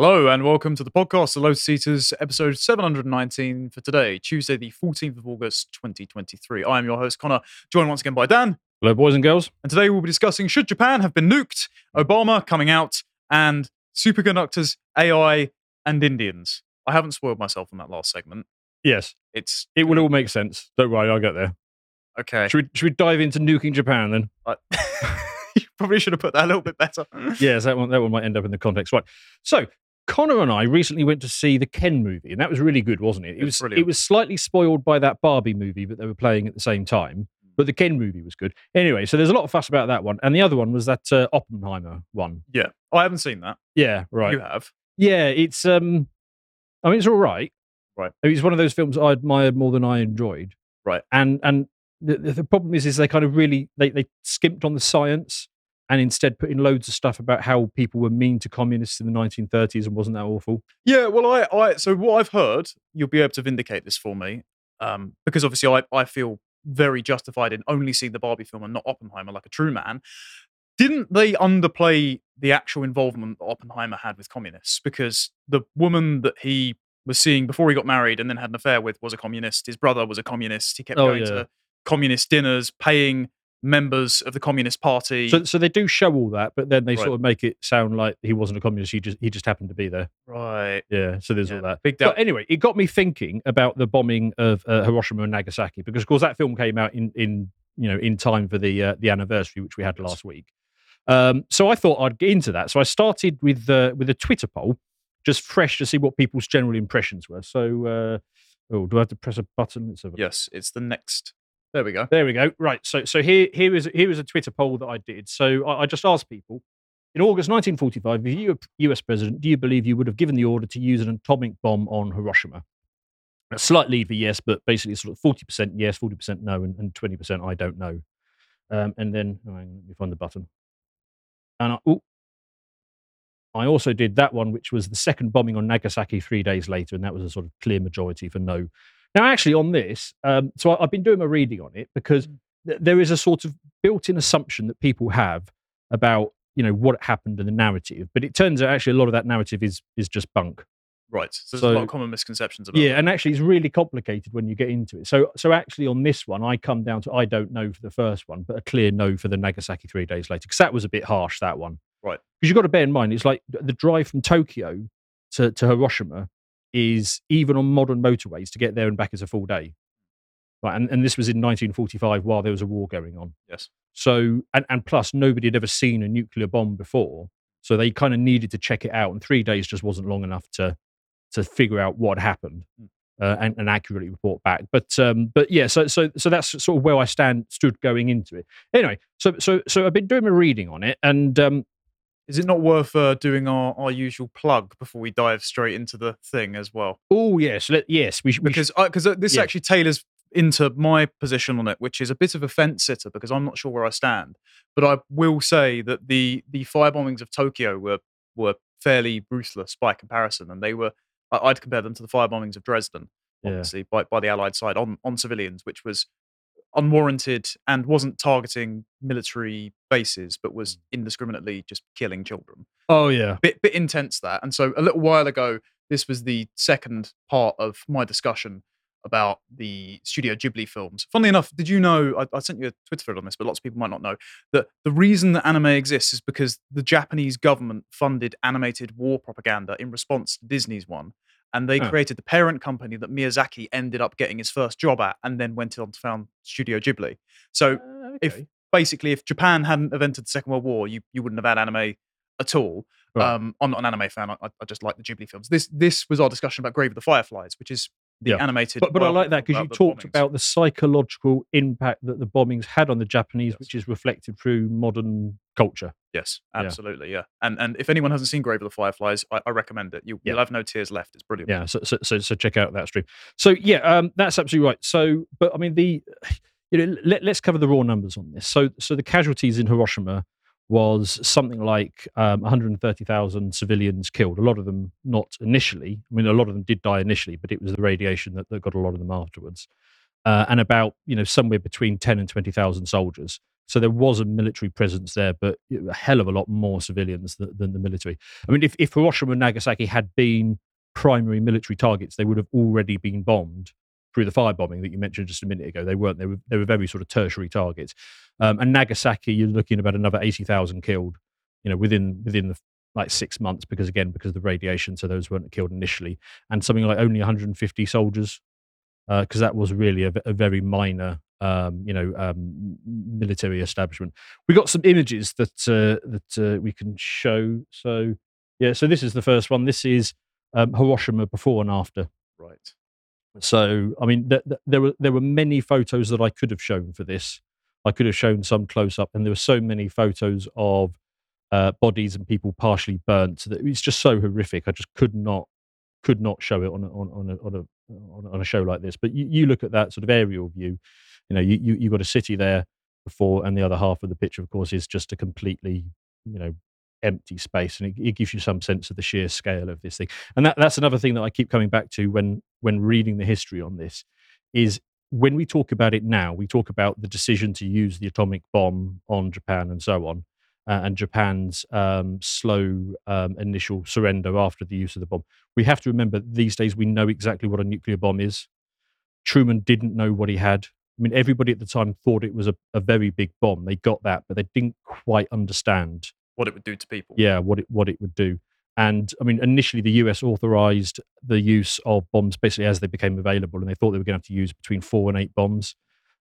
Hello and welcome to the podcast, The Lotus Eaters, episode 719 for today, Tuesday, the 14th of August, 2023. I am your host, Connor, joined once again by Dan. Hello, boys and girls. And today we'll be discussing should Japan have been nuked, Obama coming out, and superconductors, AI, and Indians. I haven't spoiled myself in that last segment. Yes, It's it will all make sense. Don't worry, I'll get there. okay. Should we, should we dive into nuking Japan then? I- you probably should have put that a little bit better. Yes, that one that one might end up in the context. Right. So Connor and I recently went to see the Ken movie, and that was really good, wasn't it? It was brilliant. it was slightly spoiled by that Barbie movie that they were playing at the same time, but the Ken movie was good. Anyway, so there's a lot of fuss about that one, and the other one was that uh, Oppenheimer one. Yeah. I haven't seen that. Yeah, right. You have. Yeah, it's um, I mean, it's all right. Right. I mean, it's one of those films I admired more than I enjoyed. Right. And and the, the, the problem is, is they kind of really they they skimped on the science and instead put in loads of stuff about how people were mean to communists in the 1930s and wasn't that awful. Yeah, well, I, I, so what I've heard, you'll be able to vindicate this for me, um, because obviously I, I feel very justified in only seeing the Barbie film and not Oppenheimer, like a true man. Didn't they underplay the actual involvement that Oppenheimer had with communists? Because the woman that he was seeing before he got married and then had an affair with was a communist. His brother was a communist. He kept Oh, going yeah. to communist dinners, paying members of the Communist Party. So so they do show all that, but then they Right. sort of make it sound like he wasn't a communist. He just he just happened to be there. right. Yeah. So there's Yeah, all that. Big doubt. But anyway, it got me thinking about the bombing of uh, Hiroshima and Nagasaki because, of course, that film came out in in you know in time for the uh, the anniversary which we had last week. Um, so I thought I'd get into that. So I started with uh, with a Twitter poll, just fresh to see what people's general impressions were. So, uh, oh, do I have to press a button? Have a yes, it's the next. There we go. there we go. Right. So so here here is here is a Twitter poll that I did. So I, I just asked people. In August 1945, if you were US president, do you believe you would have given the order to use an atomic bomb on Hiroshima? A slight lead for yes, but basically sort of 40% yes, 40% no, and, and 20% I don't know. Um, and then, oh, on, let me find the button. And I, ooh, I also did that one, which was the second bombing on Nagasaki three days later, and that was a sort of clear majority for no. Now, actually, on this, um, so I, I've been doing my reading on it because th- there is a sort of built-in assumption that people have about you know what happened in the narrative, but it turns out actually a lot of that narrative is is just bunk. Right. So there's a lot of common misconceptions about Yeah, that. and actually, it's really complicated when you get into it. So, so actually, on this one, I come down to I don't know for the first one, but a clear no for the Nagasaki three days later because that was a bit harsh. That one, Right. Because you've got to bear in mind, it's like the drive from Tokyo to to Hiroshima is even on modern motorways to get there and back is a full day. Right, and, and this was in 1945 while there was a war going on. Yes. So, and, and plus, nobody had ever seen a nuclear bomb before. So they kind of needed to check it out. And three days just wasn't long enough to to figure out what happened Mm. uh, and, and accurately report back. But um, but yeah, so so so that's sort of where I stand stood going into it. Anyway, so so so I've been doing my reading on it, and um, Is it not worth uh, doing our, our usual plug before we dive straight into the thing as well? oh yes, let, yes, we, sh- we Because because uh, this yeah. actually tailors into my position on it, which is a bit of a fence sitter because I'm not sure where I stand. But I will say that the the firebombings of Tokyo were were fairly ruthless by comparison, and they were I- I'd compare them to the firebombings of Dresden, Yeah. obviously by, by the Allied side on on civilians, which was unwarranted and wasn't targeting military bases, but was Mm. indiscriminately just killing children oh yeah, bit bit intense that. And so a little while ago, this was the second part of my discussion about the Studio Ghibli films. Funnily enough, did you know? I, I sent you a Twitter thread on this, but lots of people might not know that the reason that anime exists is because the Japanese government funded animated war propaganda in response to Disney's one. And they Oh. created the parent company that Miyazaki ended up getting his first job at, and then went on to found Studio Ghibli. So Uh, if- basically, if Japan hadn't have entered the Second World War, you, you wouldn't have had anime at all. Right. Um, I'm not an anime fan. I, I just like the Ghibli films. This this was our discussion about Grave of the Fireflies, which is the Yeah. animated. But, but I like that because you talked bombings. about the psychological impact that the bombings had on the Japanese, Yes. which is reflected through modern culture. Yes, Yeah. absolutely, yeah. And and if anyone hasn't seen Grave of the Fireflies, I, I recommend it. You, Yeah. You'll have no tears left. It's brilliant. Yeah, so so so, so check out that stream. So yeah, um, that's absolutely right. So, but I mean the, you know, let, let's cover the raw numbers on this. So so the casualties in Hiroshima was something like um, 130,000 civilians killed. A lot of them not initially. I mean, a lot of them did die initially, but it was the radiation that, that got a lot of them afterwards. uh, and about you know somewhere between ten and twenty thousand soldiers. So there was a military presence there, but a hell of a lot more civilians than, than the military. I mean, if, if Hiroshima and Nagasaki had been primary military targets, they would have already been bombed through the firebombing that you mentioned just a minute ago. They weren't. They were they were very sort of tertiary targets. Um, and Nagasaki, you're looking about another eighty thousand killed. You know, within within the like six months because again because of the radiation, so those weren't killed initially, and something like only 150 soldiers because uh, that was really a, a very minor um, you know, um, military establishment. We got some images that uh, that uh, we can show. So yeah, so this is the first one. This is um, Hiroshima before and after. Right. So I mean, th- th- there were there were many photos that I could have shown for this. I could have shown some close up, and there were so many photos of uh, bodies and people partially burnt that it's just so horrific. I just could not could not show it on a, on, on a, on a on a show like this. But you, you look at that sort of aerial view, you know, you, you you've got a city there before, and the other half of the picture, of course, is just a completely, you know, empty space, and it, it, gives you some sense of the sheer scale of this thing. And that that's another thing that I keep coming back to when when reading the history on this is when we talk about it now, we talk about the decision to use the atomic bomb on Japan and so on. Uh, and Japan's um, slow um, initial surrender after the use of the bomb. We have to remember these days we know exactly what a nuclear bomb is. Truman didn't know what he had. I mean, everybody at the time thought it was a, a very big bomb. They got that, but they didn't quite understand what it would do to people. Yeah, what it what it would do. And I mean, initially the US authorized the use of bombs basically as they became available, and they thought they were going to have to use between four and eight bombs.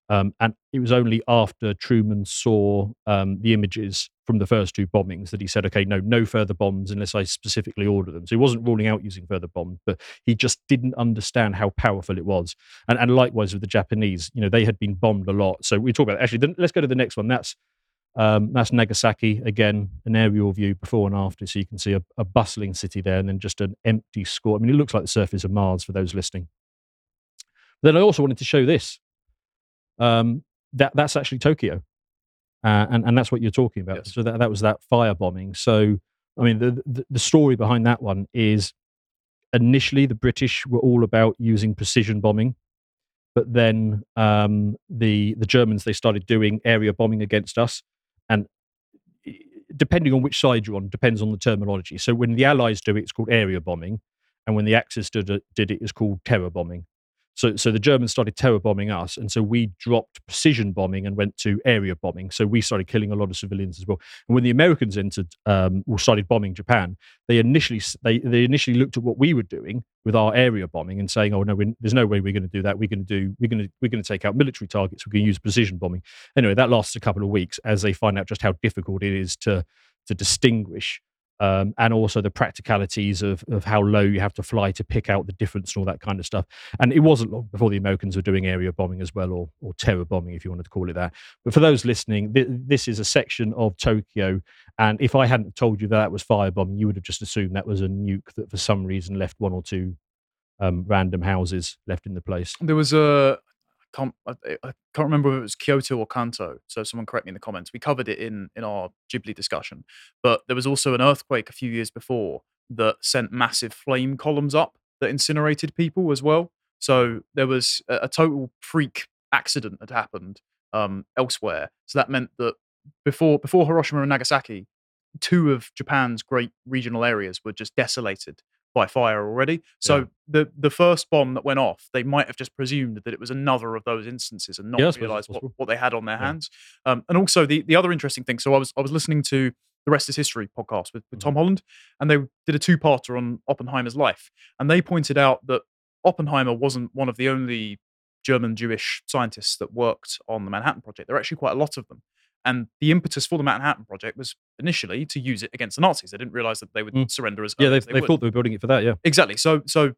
Um, and it was only after Truman saw um, the images from the first two bombings that he said, okay, no, no further bombs unless I specifically order them. So he wasn't ruling out using further bombs, but he just didn't understand how powerful it was. And, and likewise with the Japanese, you know, they had been bombed a lot. So we talk about actually. The, let's go to the next one. That's um, that's Nagasaki again, an aerial view before and after, so you can see a, a bustling city there, and then just an empty score. I mean, it looks like the surface of Mars for those listening. Then I also wanted to show this um, that that's actually Tokyo, uh, and and that's what you're talking about. Yes. So that that was that firebombing. So I mean, the, the the story behind that one is initially the British were all about using precision bombing, but then um, the the Germans they started doing area bombing against us, and depending on which side you're on, depends on the terminology. So when the Allies do it, it's called area bombing, and when the Axis did it, did it, it's called terror bombing. So, so the Germans started terror bombing us, and so we dropped precision bombing and went to area bombing. So we started killing a lot of civilians as well. And when the Americans entered um, or started bombing Japan, they initially they they initially looked at what we were doing with our area bombing and saying, "Oh no, there's no way we're going to do that. We're going to do we're going to we're going to take out military targets. We're going to use precision bombing." Anyway, that lasts a couple of weeks as they find out just how difficult it is to to distinguish um, and also the practicalities of, of how low you have to fly to pick out the difference and all that kind of stuff. And it wasn't long before the Americans were doing area bombing as well, or, or terror bombing, if you wanted to call it that. But for those listening, th- this is a section of Tokyo. And if I hadn't told you that, that was firebombing, you would have just assumed that was a nuke that for some reason left one or two um, random houses left in the place. There was a, can't I, I, can't remember if it was Kyoto or Kanto. So someone correct me in the comments. We covered it in in our Ghibli discussion, but there was also an earthquake a few years before that sent massive flame columns up that incinerated people as well. So there was a, a total freak accident that happened um, elsewhere. So that meant that before before Hiroshima and Nagasaki, two of Japan's great regional areas were just desolated by fire already. So yeah. the the first bomb that went off, they might have just presumed that it was another of those instances and not yeah, realized what, what they had on their yeah. hands. Um, and also the the other interesting thing. So I was I was listening to the Rest is History podcast with, with mm-hmm. Tom Holland, and they did a two parter on Oppenheimer's life, and they pointed out that Oppenheimer wasn't one of the only German Jewish scientists that worked on the Manhattan Project. There are actually quite a lot of them. And the impetus for the Manhattan Project was initially to use it against the Nazis. They didn't realize that they would mm. surrender as yeah. They, as they, they thought they were building it for that. Yeah, exactly. So so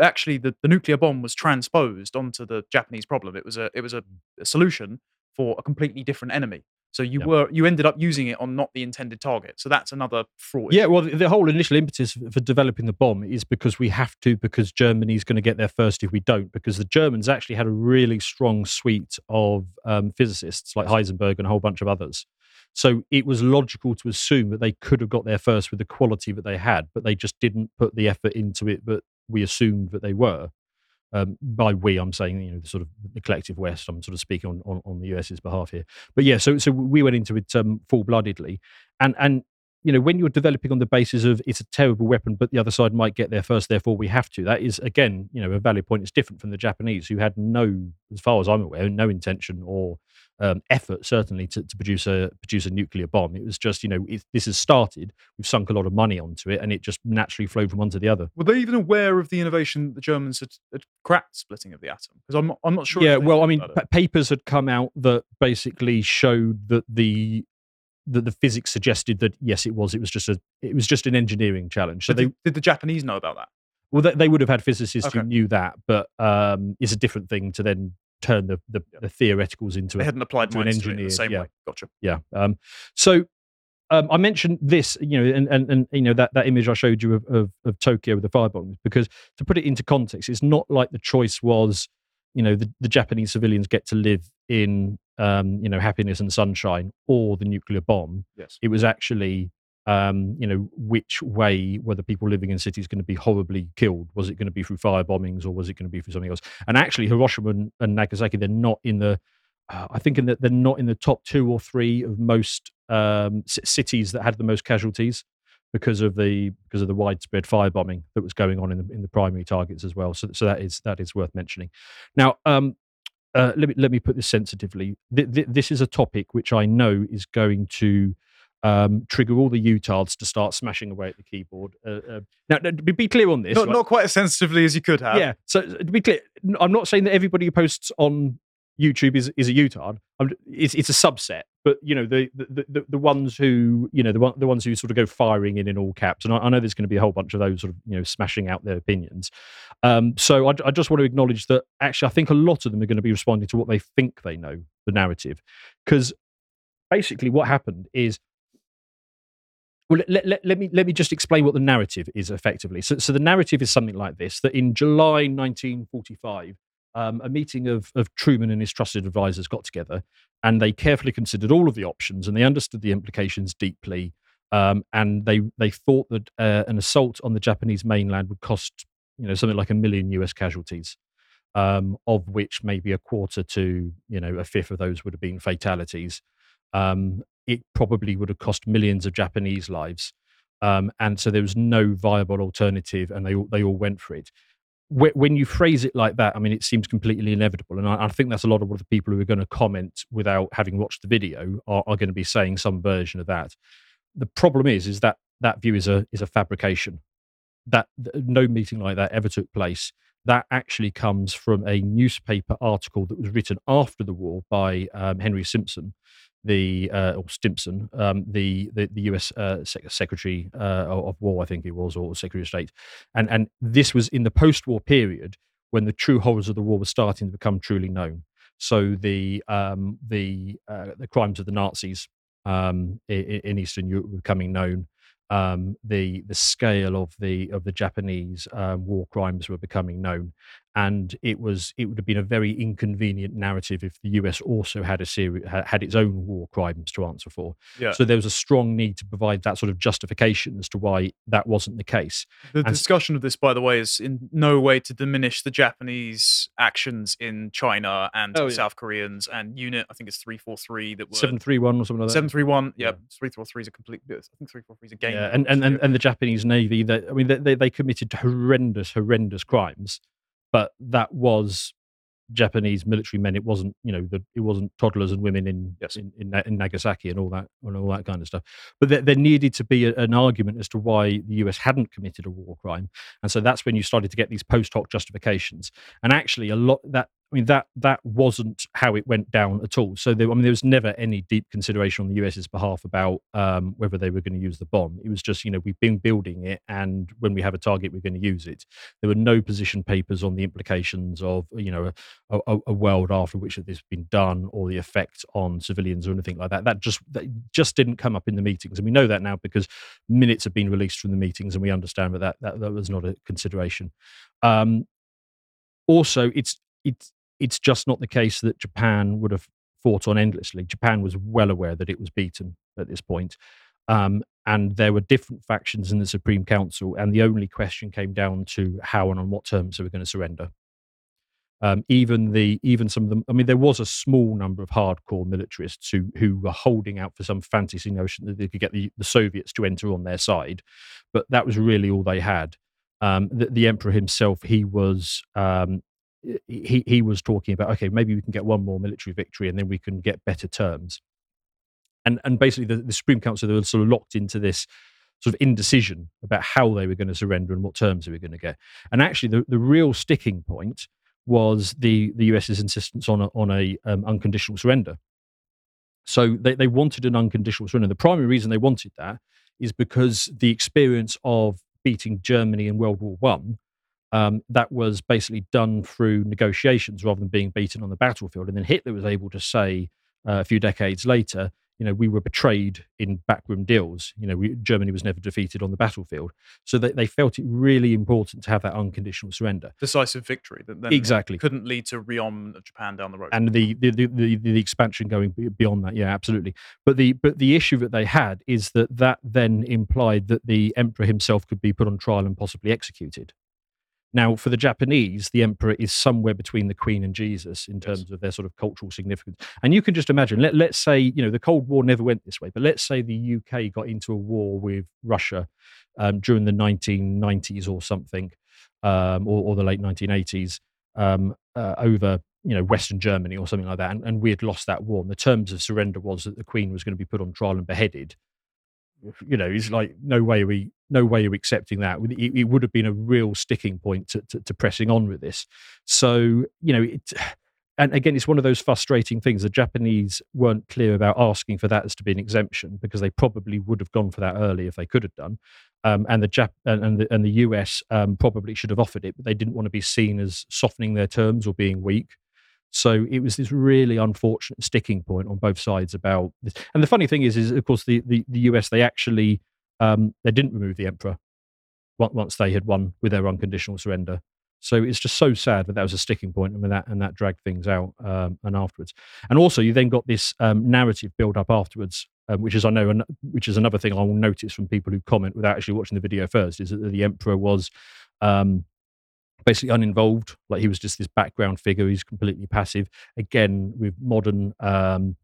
actually, the, the nuclear bomb was transposed onto the Japanese problem. It was a it was a, a solution for a completely different enemy. So you yep. were you ended up using it on not the intended target. So that's another fraud. Yeah, well, the, whole initial impetus for developing the bomb is because we have to, because Germany's going to get there first if we don't. Because the Germans actually had a really strong suite of um, physicists like Heisenberg and a whole bunch of others. So it was logical to assume that they could have got there first with the quality that they had, but they just didn't put the effort into it. But we assumed that they were. Um, by we, I'm saying you know the sort of the collective West. I'm sort of speaking on, on, on the US's behalf here. But yeah, so so we went into it um, full bloodedly, and and you know when you're developing on the basis of it's a terrible weapon, but the other side might get there first, therefore we have to. That is again, you know, a valid point. It's different from the Japanese, who had no, as far as I'm aware, no intention or um, effort certainly to, to, produce a produce a nuclear bomb. It was just you know it, this has started. We've sunk a lot of money onto it, and it just naturally flowed from one to the other. Were they even aware of the innovation that the Germans had, had cracked splitting of the atom? Because I'm not, I'm not sure. Yeah, well, I mean, p- papers had come out that basically showed that the that the physics suggested that yes, it was. It was just a it was just an engineering challenge. So did they the, did the Japanese know about that? well they, they would have had physicists Okay. who knew that, but um, it's a different thing to then turn the the, Yeah. the theoreticals into They a hadn't applied to an engineer to it in engineered- the same yeah. way. Gotcha. yeah. Um, so um, I mentioned this, you know, and, and, and you know that, that image I showed you of, of, of Tokyo with the firebombs, because to put it into context, it's not like the choice was, you know, the, the Japanese civilians get to live in, um, you know, happiness and sunshine, or the nuclear bomb. Yes. It was actually, um, you know, which way were the people living in cities going to be horribly killed? Was it going to be through fire bombings, or was it going to be through something else? And actually, Hiroshima and, and Nagasaki, they're not in the uh, I think in that they're not in the top two or three of most um, c- cities that had the most casualties because of the because of the widespread firebombing that was going on in the in the primary targets as well. So so that is that is worth mentioning. Now, um, uh, let me let me put this sensitively. Th- th- this is a topic which I know is going to um, trigger all the utards to start smashing away at the keyboard. Uh, uh, now, to be clear on this, Not, not quite as sensitively as you could have. yeah. So to be clear, I'm not saying that everybody who posts on YouTube is is a utard. I'm, it's it's a subset, but you know the the, the the ones who you know the one, the ones who sort of go firing in in all caps, and I, I know there's going to be a whole bunch of those sort of you know smashing out their opinions. Um, so I, I just want to acknowledge that actually I think a lot of them are going to be responding to what they think they know the narrative, because basically what happened is well, let, let, let me let me just explain what the narrative is effectively. So, so the narrative is something like this: that in July 1945, um, a meeting of of Truman and his trusted advisors got together, and they carefully considered all of the options, and they understood the implications deeply. Um, and they they thought that uh, an assault on the Japanese mainland would cost you know something like a million U.S. casualties, um, of which maybe a quarter to you know a fifth of those would have been fatalities. Um, it probably would have cost millions of Japanese lives. Um, and so there was no viable alternative, and they all, they all went for it. When you phrase it like that, I mean, it seems completely inevitable, and I, I think that's a lot of what the people who are going to comment without having watched the video are, are going to be saying some version of that. The problem is, is that that view is a is a fabrication. That no meeting like that ever took place. That actually comes from a newspaper article that was written after the war by um, Henry Simpson, the uh, or Stimson, um, the, the the U.S. Uh, Sec- Secretary uh, of War, I think it was, or Secretary of State, and and this was in the post-war period when the true horrors of the war were starting to become truly known. So the um, the uh, the crimes of the Nazis um, in, in Eastern Europe were becoming known. Um, the the scale of the of the Japanese um, war crimes were becoming known, and it was it would have been a very inconvenient narrative if the US also had a series had its own war crimes to answer for. Yeah. So there was a strong need to provide that sort of justification as to why that wasn't the case. The And- discussion of this, by the way, is in no way to diminish the Japanese actions in China and Oh, yeah. South Koreans and unit. I think it's three four three that were Seven three one or something like that. seven three one. Yeah, three four three is a complete. I think three four three is a game. Yeah, and, and, and, and the Japanese Navy, they, I mean, they, they, they committed horrendous, horrendous crimes, but that was Japanese military men. It wasn't, you know, the, it wasn't toddlers and women in, Yes. in, in, in Nagasaki and all that and all that kind of stuff. But there, there needed to be a, an argument as to why the US hadn't committed a war crime, and so that's when you started to get these post hoc justifications. And actually, a lot that I mean that that wasn't how it went down at all. So there, I mean, there was never any deep consideration on the US's behalf about um, whether they were going to use the bomb. It was just, you know, we've been building it, and when we have a target, we're going to use it. There were no position papers on the implications of, you know, a, a, a world after which this has been done, or the effect on civilians or anything like that. That just that just didn't come up in the meetings, and we know that now because minutes have been released from the meetings, and we understand that that, that, was not a consideration. Um, also, it's it's it's just not the case that Japan would have fought on endlessly. Japan was well aware that it was beaten at this point. Um, and there were different factions in the Supreme Council, and the only question came down to how and on what terms they were going to surrender. Um, even the even some of them. I mean, there was a small number of hardcore militarists who who were holding out for some fantasy notion that they could get the, the Soviets to enter on their side, but that was really all they had. Um, the, the emperor himself, he was um, he he was talking about okay, maybe we can get one more military victory and then we can get better terms. And and basically, the, the Supreme Council they were sort of locked into this sort of indecision about how they were going to surrender and what terms they were going to get. And actually, the, the real sticking point was the the US's insistence on a, on a um, unconditional surrender. So they, they wanted an unconditional surrender. The primary reason they wanted that is because the experience of beating Germany in World War One, um, that was basically done through negotiations rather than being beaten on the battlefield. And then Hitler was able to say uh, a few decades later, you know, we were betrayed in backroom deals. You know, we, Germany was never defeated on the battlefield. So they, they felt it really important to have that unconditional surrender. Decisive victory that then Exactly. couldn't lead to rearmament of Japan down the road. and the the, the the the expansion going beyond that yeah absolutely but the but the issue that they had is that that then implied that the emperor himself could be put on trial and possibly executed now for the japanese the emperor is somewhere between the queen and jesus in terms of their sort of cultural significance and you can just imagine let, let's say you know the cold war never went this way but let's say the uk got into a war with russia um, during the 1990s or something um, or, or the late 1980s um, uh, over you know Western Germany or something like that, and, and we had lost that war. And the terms of surrender was that the Queen was going to be put on trial and beheaded. You know, it's like no way we no way are we accepting that. It, it would have been a real sticking point to, to, to pressing on with this. So you know, it, and again, it's one of those frustrating things. The Japanese weren't clear about asking for that as to be an exemption because they probably would have gone for that early if they could have done. Um, and the Jap- and the and the US um, probably should have offered it, but they didn't want to be seen as softening their terms or being weak. So it was this really unfortunate sticking point on both sides about this. And the funny thing is, is of course the the, the US they actually um, they didn't remove the emperor once they had won with their unconditional surrender. So it's just so sad that that was a sticking point and that and that dragged things out um, and afterwards. And also you then got this um, narrative build up afterwards, um, which is I know an, which is another thing I will notice from people who comment without actually watching the video first is that the emperor was um, basically uninvolved, like he was just this background figure. He's completely passive. Again, with modern um,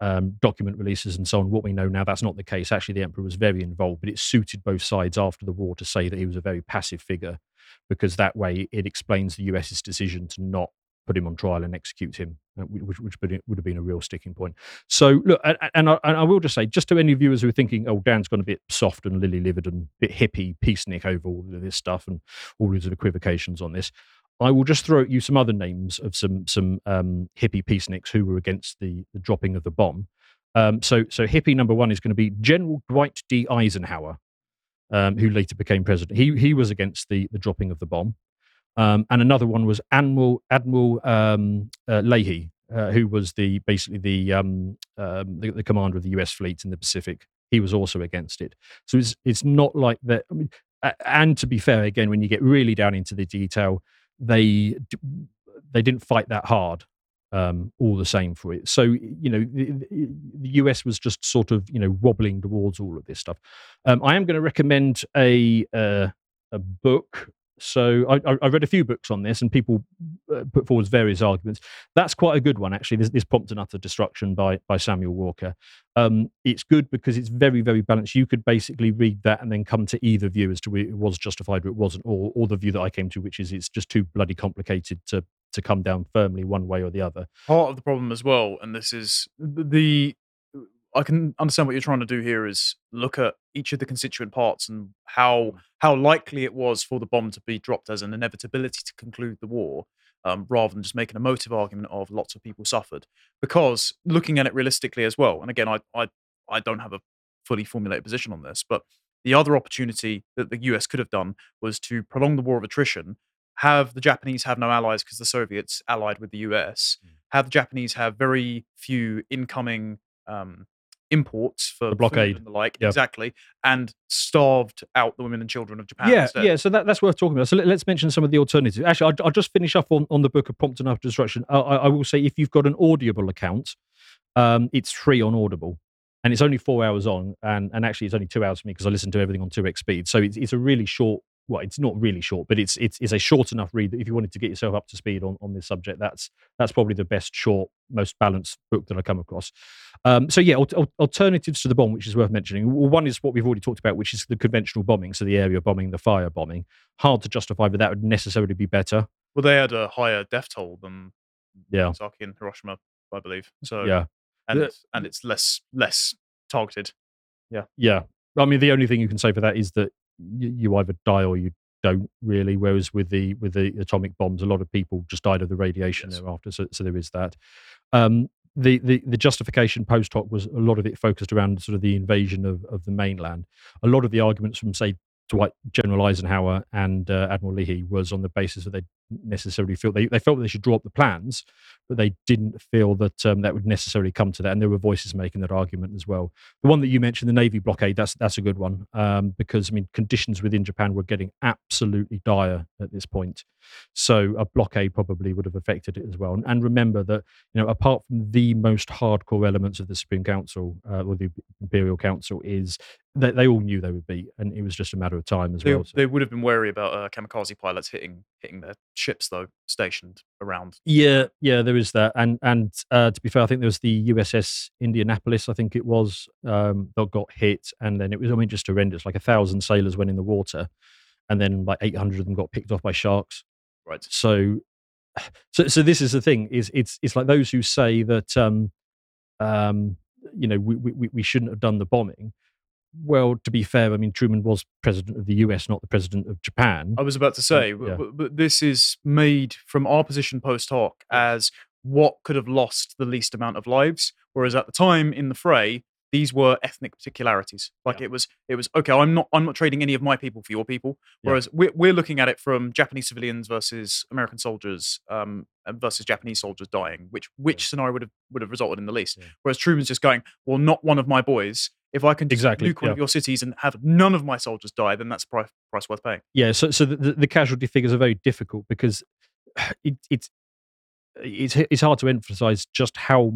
um, document releases and so on, what we know now that's not the case. Actually, the emperor was very involved, but it suited both sides after the war to say that he was a very passive figure, because that way it explains the US's decision to not put him on trial and execute him, uh, which, which would have been a real sticking point. So, look, and, I, and I will just say, just to any viewers who are thinking, oh, Dan's gone a bit soft and lily livered and a bit hippie, peacenik over all of this stuff and all these equivocations on this, I will just throw at you some other names of some some um, hippie peaceniks who were against the, the dropping of the bomb. Um, so, so hippie number one is going to be General Dwight D. Eisenhower, um, who later became president. He he was against the the dropping of the bomb. Um, and another one was Admiral Admiral um, uh, Leahy, uh, who was the basically the, um, um, the the commander of the U.S. fleet in the Pacific. He was also against it. So it's it's not like that. I mean, and to be fair, again, when you get really down into the detail, they they didn't fight that hard. Um, all the same for it. So you know, the, the US was just sort of you know wobbling towards all of this stuff. Um, I am going to recommend a uh, a book so I, I- read a few books on this, and people uh, put forward various arguments. That's quite a good one, actually. This, this Prompt and Utter Destruction by by Samuel Walker. Um, it's good because it's very very balanced. You could basically read that and then come to either view as to whether it was justified or it wasn't, or or the view that I came to, which is it's just too bloody complicated to to come down firmly one way or the other. part of the problem as well, and this is the I can understand what you're trying to do here is look at each of the constituent parts and how how likely it was for the bomb to be dropped as an inevitability to conclude the war, um, rather than just making a motive argument of lots of people suffered. Because looking at it realistically as well, and again, I I I don't have a fully formulated position on this, but the other opportunity that the US could have done was to prolong the war of attrition, have the Japanese have no allies because the Soviets allied with the US, Mm. have the Japanese have very few incoming um, imports for food blockade. and the like, Yep. exactly, and starved out the women and children of Japan. yeah, instead. yeah. So that, that's worth talking about. So let, us mention some of the alternatives. Actually, I'll, I'll just finish up on, on the book of Prompt and Utter Destruction. I, I, I will say if you've got an Audible account, um, it's free on Audible. And it's only four hours on, and, and actually it's only two hours for me because I listen to everything on two x speed. So it's, it's a really short well, it's not really short, but it's it's, it's a short enough read that if you wanted to get yourself up to speed on, on this subject, that's that's probably the best short, most balanced book that I come across. Um, so yeah, al- al- alternatives to the bomb, which is worth mentioning. Well, one is what we've already talked about, which is the conventional bombing, so the area bombing, the fire bombing. Hard to justify, but that would necessarily be better. Well, they had a higher death toll than Yeah. And Hiroshima, I believe. So Yeah, and and it's less less targeted. Yeah, yeah. I mean, the only thing you can say for that is that you, you either die or you don't really. Whereas with the with the atomic bombs, a lot of people just died of the radiation Yes. thereafter. So, so there is that. Um, the, the the justification post hoc was a lot of it focused around sort of the invasion of, of the mainland. A lot of the arguments from say Dwight General Eisenhower and uh, Admiral Leahy was on the basis that they necessarily feel they, they felt that they should draw up the plans, but they didn't feel that um, that would necessarily come to that. And there were voices making that argument as well. The one that you mentioned, the Navy blockade, that's that's a good one um, because I mean conditions within Japan were getting absolutely dire at this point. So a blockade probably would have affected it as well. And, and remember that you know apart from the most hardcore elements of the Supreme Council uh, or the Imperial Council is that they all knew they would be, and it was just a matter of time as They, well. So- they would have been wary about uh, kamikaze pilots hitting hitting their ships though stationed around. Yeah, yeah, there is that, and and uh, to be fair, I think there was the USS Indianapolis. I think it was um, that got hit, and then it was I mean just horrendous. Like a thousand sailors went in the water, and then like eight hundred of them got picked off by sharks. Right. So, so so this is the thing: is it's it's like those who say that um, um, you know we, we we shouldn't have done the bombing. Well, to be fair, I mean Truman was president of the U.S., not the president of Japan. I was about to say, yeah. but, but this is made from our position post hoc as what could have lost the least amount of lives, whereas at the time in the fray, these were ethnic particularities. Like Yeah. it was, it was okay. I'm not, I'm not trading any of my people for your people. Yeah. Whereas we're, we're looking at it from Japanese civilians versus American soldiers, um, versus Japanese soldiers dying. Which which scenario would have would have resulted in the least? Yeah. Whereas Truman's just going, well, not one of my boys. If I can just Exactly, nuke one of your cities and have none of my soldiers die, then that's price, price worth paying. Yeah, so so the, the- the casualty figures are very difficult because it, it's it's it's hard to emphasize just how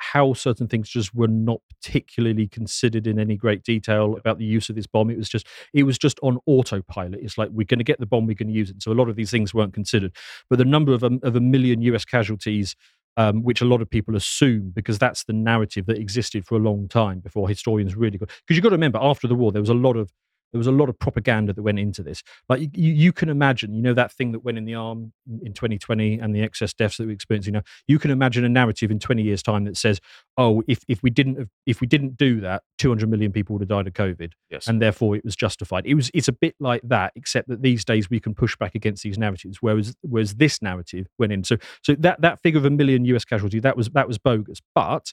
how certain things just were not particularly considered in any great detail about the use of this bomb. It was just it was just on autopilot. It's like we're going to get the bomb, we're going to use it. So a lot of these things weren't considered, but the number of a, of a million U.S. casualties. Um, which a lot of people assume because that's the narrative that existed for a long time before historians really got. Because you've got to remember, after the war, there was a lot of there was a lot of propaganda that went into this. Like you, you can imagine, you know, that thing that went in the arm in in 2020 and the excess deaths that we're experiencing now. You can imagine a narrative in 20 years' time that says, "Oh, if if we didn't have, if we didn't do that, 200 million people would have died of COVID, Yes. and therefore it was justified." It was it's a bit like that, except that these days we can push back against these narratives, whereas whereas this narrative went in. So so that that figure of a million U.S. casualty that was that was bogus, but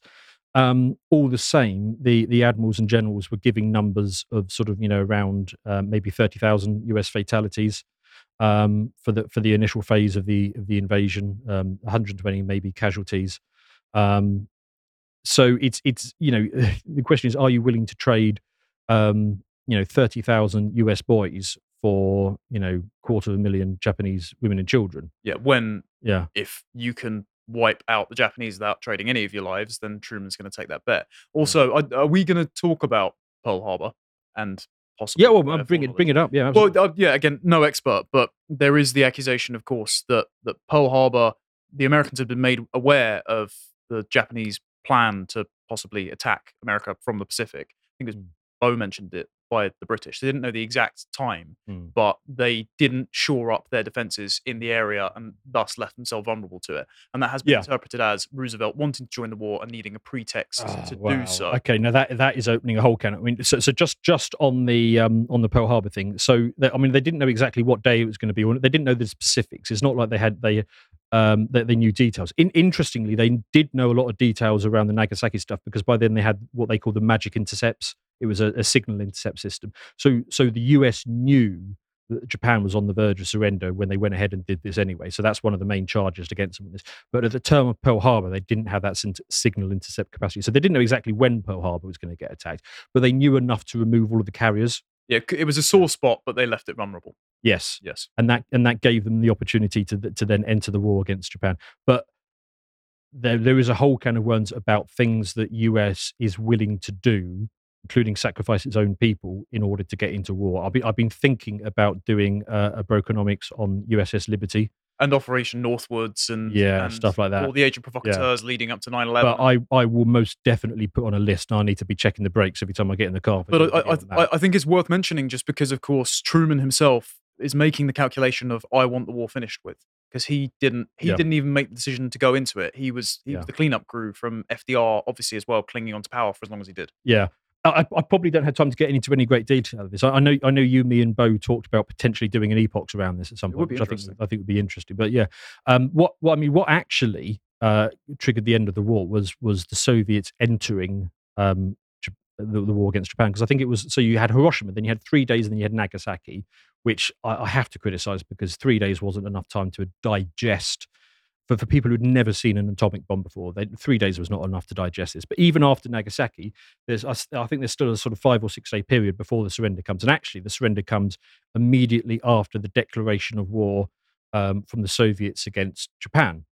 um, all the same, the the admirals and generals were giving numbers of sort of you know around um, maybe thirty thousand U.S. fatalities um, for the for the initial phase of the of the invasion, um, one hundred twenty maybe casualties. Um, so it's it's you know the question is, are you willing to trade um, you know thirty thousand U.S. boys for you know quarter of a million Japanese women and children? Yeah. When Yeah, if you can wipe out the Japanese without trading any of your lives, then Truman's going to take that bet. Also, are, are we going to talk about Pearl Harbor and possibly? yeah. Well, bring it bring it up. Yeah, Well, uh, yeah. Again, no expert, but there is the accusation, of course, that that Pearl Harbor, the Americans had been made aware of the Japanese plan to possibly attack America from the Pacific. I think it was Mm. Bo mentioned it by the British. They didn't know the exact time, Mm. but they didn't shore up their defenses in the area and thus left themselves vulnerable to it. And that has been Yeah. interpreted as Roosevelt wanting to join the war and needing a pretext Oh, to wow. do so. Okay, now that that is opening a whole can. I mean, so, so just just on the um, on the Pearl Harbor thing. So they, I mean, they didn't know exactly what day it was going to be. or They didn't know the specifics. It's not like they had they um, they, they knew details. In, interestingly, they did know a lot of details around the Nagasaki stuff because by then they had what they call the magic intercepts. It was a, a signal intercept system. So so the US knew that Japan was on the verge of surrender when they went ahead and did this anyway. So that's one of the main charges against them. but at the time of Pearl Harbor, they didn't have that signal intercept capacity. So they didn't know exactly when Pearl Harbor was going to get attacked, but they knew enough to remove all of the carriers. Yeah, it was a sore spot, but they left it vulnerable. Yes, Yes. and that and that gave them the opportunity to to then enter the war against Japan. But there there is a whole can of worms about things that US is willing to do including sacrifice its own people in order to get into war. I've been, I've been thinking about doing uh, a Brokenomics on USS Liberty, and Operation Northwoods and Yeah, and stuff like that. All the agent provocateurs leading up to 9/11. but I, I will most definitely put on a list. I need to be checking the brakes every time I get in the car. But I, a video on I. I, I think it's worth mentioning just because, of course, Truman himself is making the calculation of I want the war finished with because he didn't he Yeah. didn't even make the decision to go into it. He was he Yeah. was the cleanup crew from FDR, obviously as well, clinging on to power for as long as he did. Yeah. I, I- probably don't have time to get into any great detail of this. I, I know, I know you, me, and Bo talked about potentially doing an epochs around this at some It point, which I think. I think would be interesting. But yeah, um, what, what I mean, what actually uh, triggered the end of the war was was the Soviets entering um, the, the war against Japan because I think it was so you had Hiroshima, then you had three days, and then you had Nagasaki, which I, I have to criticize because three days wasn't enough time to digest. For, for people who'd never seen an atomic bomb before, they, three days was not enough to digest this. But even after Nagasaki, there's I, I think there's still a sort of five or six day period before the surrender comes, and actually the surrender comes immediately after the declaration of war um, from the Soviets against Japan,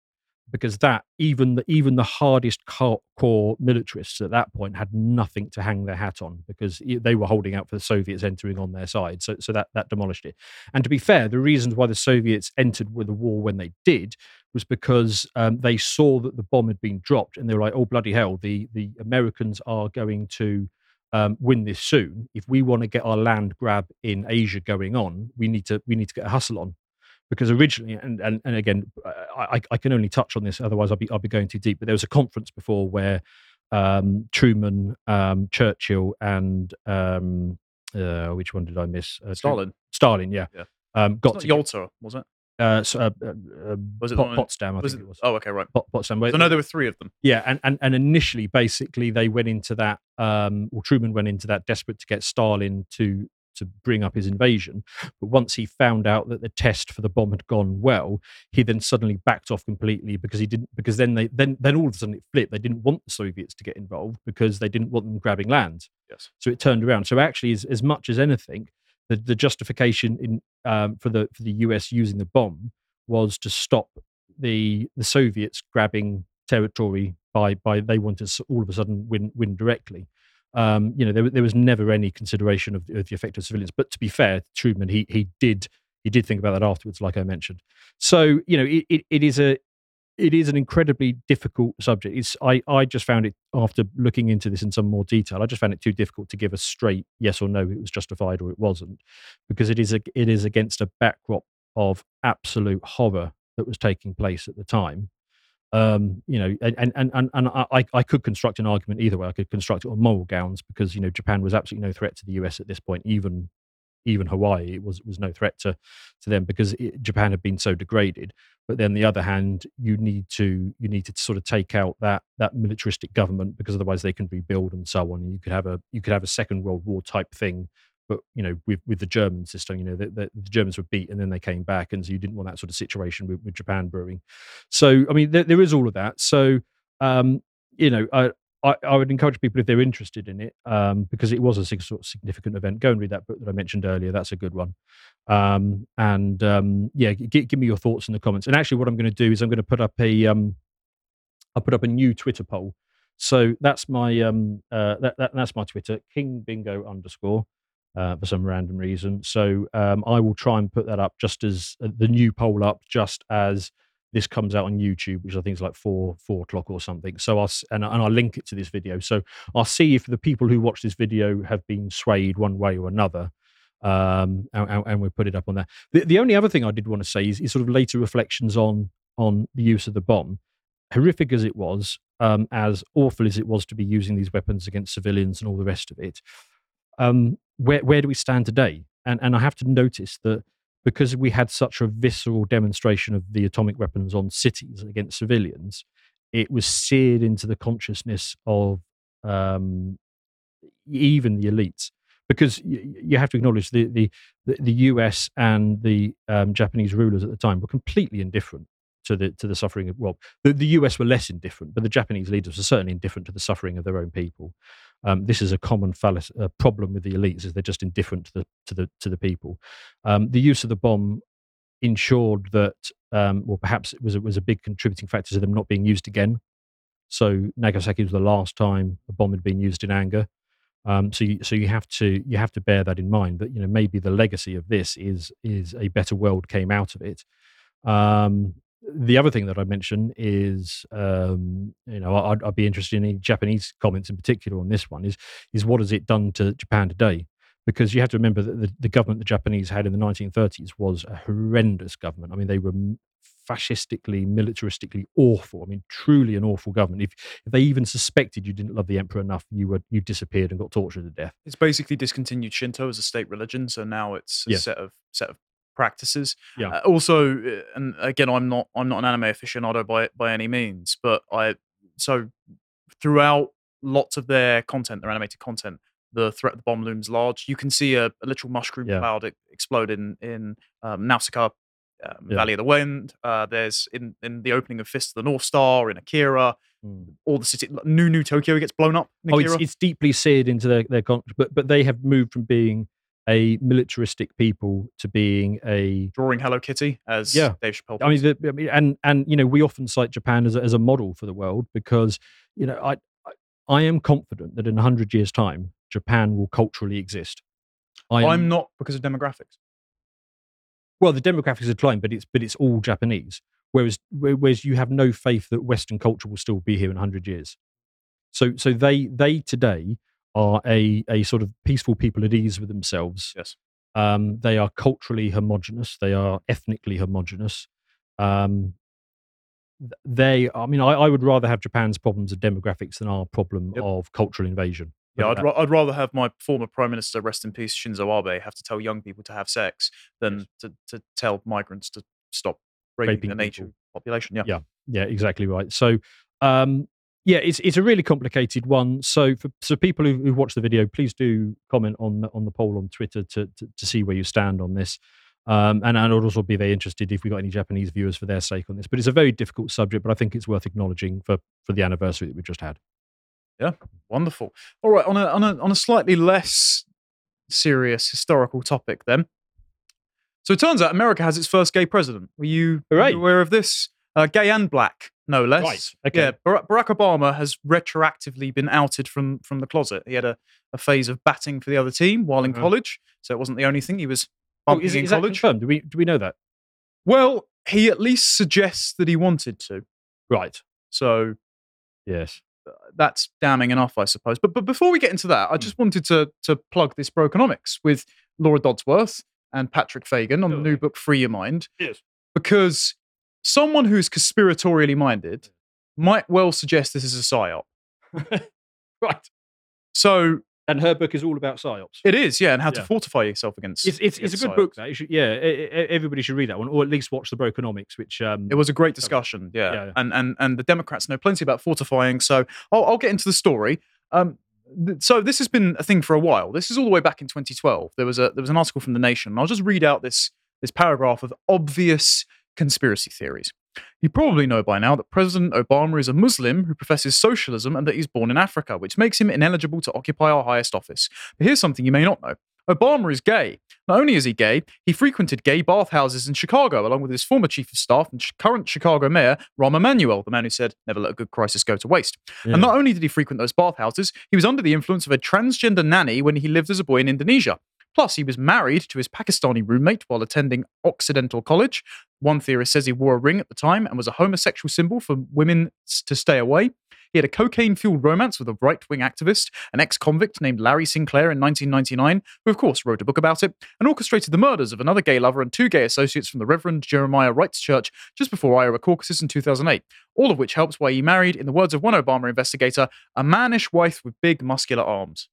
because that even the even the hardest core, core militarists at that point had nothing to hang their hat on because they were holding out for the Soviets entering on their side. So so that that demolished it. And to be fair, the reasons why the Soviets entered with the war when they did was because um, they saw that the bomb had been dropped and they were like, oh, bloody hell, the, the Americans are going to um, win this soon. If we want to get our land grab in Asia going on, we need to we need to get a hustle on. Because originally, and and, and again, I, I- can only touch on this, otherwise I'll be I'll be going too deep. But there was a conference before where um, Truman, um, Churchill, and um, uh, which one did I miss? Uh, Stalin. Stalin, yeah. Yeah. Um, got to Yalta, was it? Uh, so, uh, uh, uh, Was it Pot- Potsdam, I Was think it? it was. Oh, okay, right. Pot- Potsdam. So where- know there were three of them. yeah, and, and and initially, basically, they went into that. Um, well, Truman went into that desperate to get Stalin to to bring up his invasion. But once he found out that the test for the bomb had gone well, he then suddenly backed off completely because he didn't. Because then they then then all of a sudden it flipped. They didn't want the Soviets to get involved because they didn't want them grabbing land. Yes. So it turned around. So actually, as, as much as anything, the, the justification in um, for the for the US using the bomb was to stop the the Soviets grabbing territory by by they wanted to all of a sudden win win directly. Um, you know, there, there was never any consideration of, of the effect of civilians. But to be fair, Truman he he did he did think about that afterwards, like I mentioned. So you know, it, it, it is a it is an incredibly difficult subject. It's I, I just found it after looking into this in some more detail. I just found it too difficult to give a straight yes or no. It was justified or it wasn't, because it is a, it is against a backdrop of absolute horror that was taking place at the time. Um, you know, and and and and I I could construct an argument either way. I could construct it on moral grounds because you know Japan was absolutely no threat to the US at this point, even even Hawaii was was no threat to to them because it, Japan had been so degraded. But then the other hand, you need to you need to sort of take out that that militaristic government because otherwise they can rebuild and so on. And you could have a you could have a Second World War type thing, but you know with with the German system, you know the, the, the Germans were beat and then they came back, and so you didn't want that sort of situation with, with Japan brewing. So I mean there, there is all of that. So um, you know I. I, I would encourage people if they're interested in it, um, because it was a sort of significant event. Go and read that book that I mentioned earlier. That's a good one. Um, and um, yeah, g- give me your thoughts in the comments. And actually, what I'm going to do is I'm going to put up a um, I'll put up a new Twitter poll. So that's my um, uh, that, that that's my Twitter King Bingo underscore uh, for some random reason. So um, I will try and put that up just as uh, the new poll up, just as this comes out on YouTube, which I think is like four four o'clock or something. So I'll and, and I'll link it to this video. So I'll see if the people who watch this video have been swayed one way or another. Um, and, and- we'll put it up on there. The, the only other thing I did want to say is, is sort of later reflections on on the use of the bomb. Horrific as it was, um, as awful as it was to be using these weapons against civilians and all the rest of it, um, where where do we stand today? And and I have to notice that because we had such a visceral demonstration of the atomic weapons on cities against civilians, it was seared into the consciousness of um, even the elites. Because you have to acknowledge the, the, the, the US and the um, Japanese rulers at the time were completely indifferent to the to the suffering of well the, the US were less indifferent but the Japanese leaders were certainly indifferent to the suffering of their own people um, this is a common fallacy, uh, problem with the elites is they're just indifferent to the to the to the people um, the use of the bomb ensured that um, well perhaps it was it was a big contributing factor to them not being used again so Nagasaki was the last time a bomb had been used in anger Um, so, you, so you have to you have to bear that in mind. That you know maybe the legacy of this is is a better world came out of it. Um, the other thing that I mentioned is, um, you know, I'd, I'd, be interested in Japanese comments in particular on this one. Is is what has it done to Japan today? Because you have to remember that the, the government the Japanese had in the 1930s was a horrendous government. I mean, they were fascistically, militaristically awful. I mean, truly an awful government. If, if they even suspected you didn't love the emperor enough, you were you disappeared and got tortured to death. It's basically discontinued Shinto as a state religion, so now it's a set of set of practices. Yeah. Uh, also, uh, and again, I'm not I'm not an anime aficionado by by any means, but I so throughout lots of their content, their animated content, the threat of the bomb looms large. You can see a, a literal mushroom Yeah. cloud explode in in um, Nausicaa, um, Yeah. Valley of the Wind. Uh, there's in in the opening of Fist of the North Star in Akira. All the city, New New Tokyo gets blown up. In Oh, it's, it's deeply seared into their their con- but but they have moved from being a militaristic people to being a drawing Hello Kitty as Yeah. Dave Chappelle. I mean, the, I mean, and and you know, we often cite Japan as a, as a model for the world because you know, I I, am confident that in hundred years' time, Japan will culturally exist. I am, I'm not because of demographics. well, the demographics are declined, but it's but it's all Japanese. Whereas whereas you have no faith that Western culture will still be here in hundred years. So so they they today are a a sort of peaceful people at ease with themselves. Yes. Um, they are culturally homogenous. They are ethnically homogenous. Um, they, I mean, I, I would rather have Japan's problems of demographics than our problem Yep. of cultural invasion. Yeah, I'd, ra- I'd rather have my former prime minister, rest in peace, Shinzo Abe, have to tell young people to have sex than to, to tell migrants to stop raping, Raping the native people. population. Yeah. Yeah. yeah, exactly right. So, um, yeah, it's it's a really complicated one. So for so people who, who watch the video, please do comment on the, on the poll on Twitter to, to to see where you stand on this. Um, and I'd also be very interested if we got any Japanese viewers for their sake on this. But it's a very difficult subject, but I think it's worth acknowledging for for the anniversary that we just had. Yeah, wonderful. All right, on a, on a on a slightly less serious historical topic, then. So it turns out America has its first gay president. Were you, were you aware of this? Uh, gay and black, no less. Right, okay. Yeah, Barack, Barack Obama has retroactively been outed from from the closet. He had a, a phase of batting for the other team while in Uh-huh. college, so it wasn't the only thing he was Oh, is, in is that college. confirmed? Do we do we know that? Well, he at least suggests that he wanted to. Right. So Yes. that's damning enough, I suppose. But but before we get into that, I just wanted to to plug this Brokenomics with Laura Dodsworth and Patrick Fagan on the new book Free Your Mind. Yes. Because someone who's conspiratorially minded might well suggest this is a psyop. right. So And her book is all about psyops. it is, yeah, and how to fortify yourself against. It's it's, it's a good book. That should, yeah, everybody should read that one, or at least watch the Brokenomics, which um, It was a great discussion, yeah. Yeah, yeah. And and and the Democrats know plenty about fortifying. So I'll, I'll get into the story. Um, th- so this has been a thing for a while. This is all the way back in 2012. There was a there was an article from the Nation. I'll just read out this this paragraph of obvious conspiracy theories. You probably know by now that President Obama is a Muslim who professes socialism and that he's born in Africa, which makes him ineligible to occupy our highest office. But here's something you may not know. Obama is gay. Not only is he gay, he frequented gay bathhouses in Chicago, along with his former chief of staff and current Chicago mayor, Rahm Emanuel, the man who said, never let a good crisis go to waste. yeah. And not only did he frequent those bathhouses, he was under the influence of a transgender nanny when he lived as a boy in Indonesia. Plus, he was married to his Pakistani roommate while attending Occidental College. One theorist says he wore a ring at the time and was a homosexual symbol for women to stay away. He had a cocaine fueled romance with a right wing activist, an ex convict named Larry Sinclair in 1999, who, of course, wrote a book about it, and orchestrated the murders of another gay lover and two gay associates from the Reverend Jeremiah Wright's church just before Iowa caucuses in 2008. All of which helps why he married, in the words of one Obama investigator, a mannish wife with big muscular arms.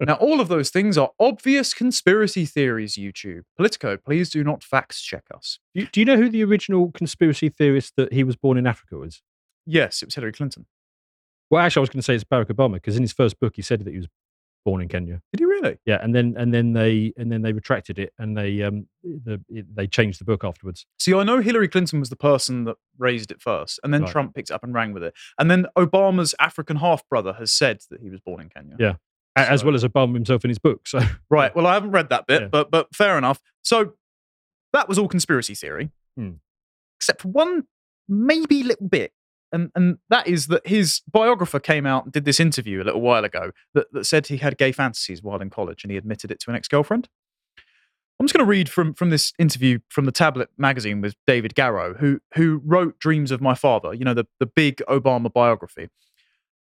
Now, all of those things are obvious conspiracy theories, YouTube. Politico, please do not fact check us. Do you, do you know who the original conspiracy theorist that he was born in Africa was? Yes, it was Hillary Clinton. Well, actually, I was going to say it's Barack Obama because in his first book he said that he was born in Kenya. Did he really? Yeah, and then and then they and then they retracted it and they um the it, they changed the book afterwards. See, I know Hillary Clinton was the person that raised it first, and then Right. Trump picked it up and rang with it. And then Obama's African half brother has said that he was born in Kenya. Yeah. A- as So- well as Obama himself in his book. So Right. Well, I haven't read that bit, Yeah. but but fair enough. So that was all conspiracy theory, Hmm. except for one maybe little bit and and that is that his biographer came out and did this interview a little while ago that, that said he had gay fantasies while in college and he admitted it to an ex-girlfriend. I'm just going to read from from this interview from the Tablet magazine with David Garrow, who who wrote Dreams of My Father, you know, the, the big Obama biography.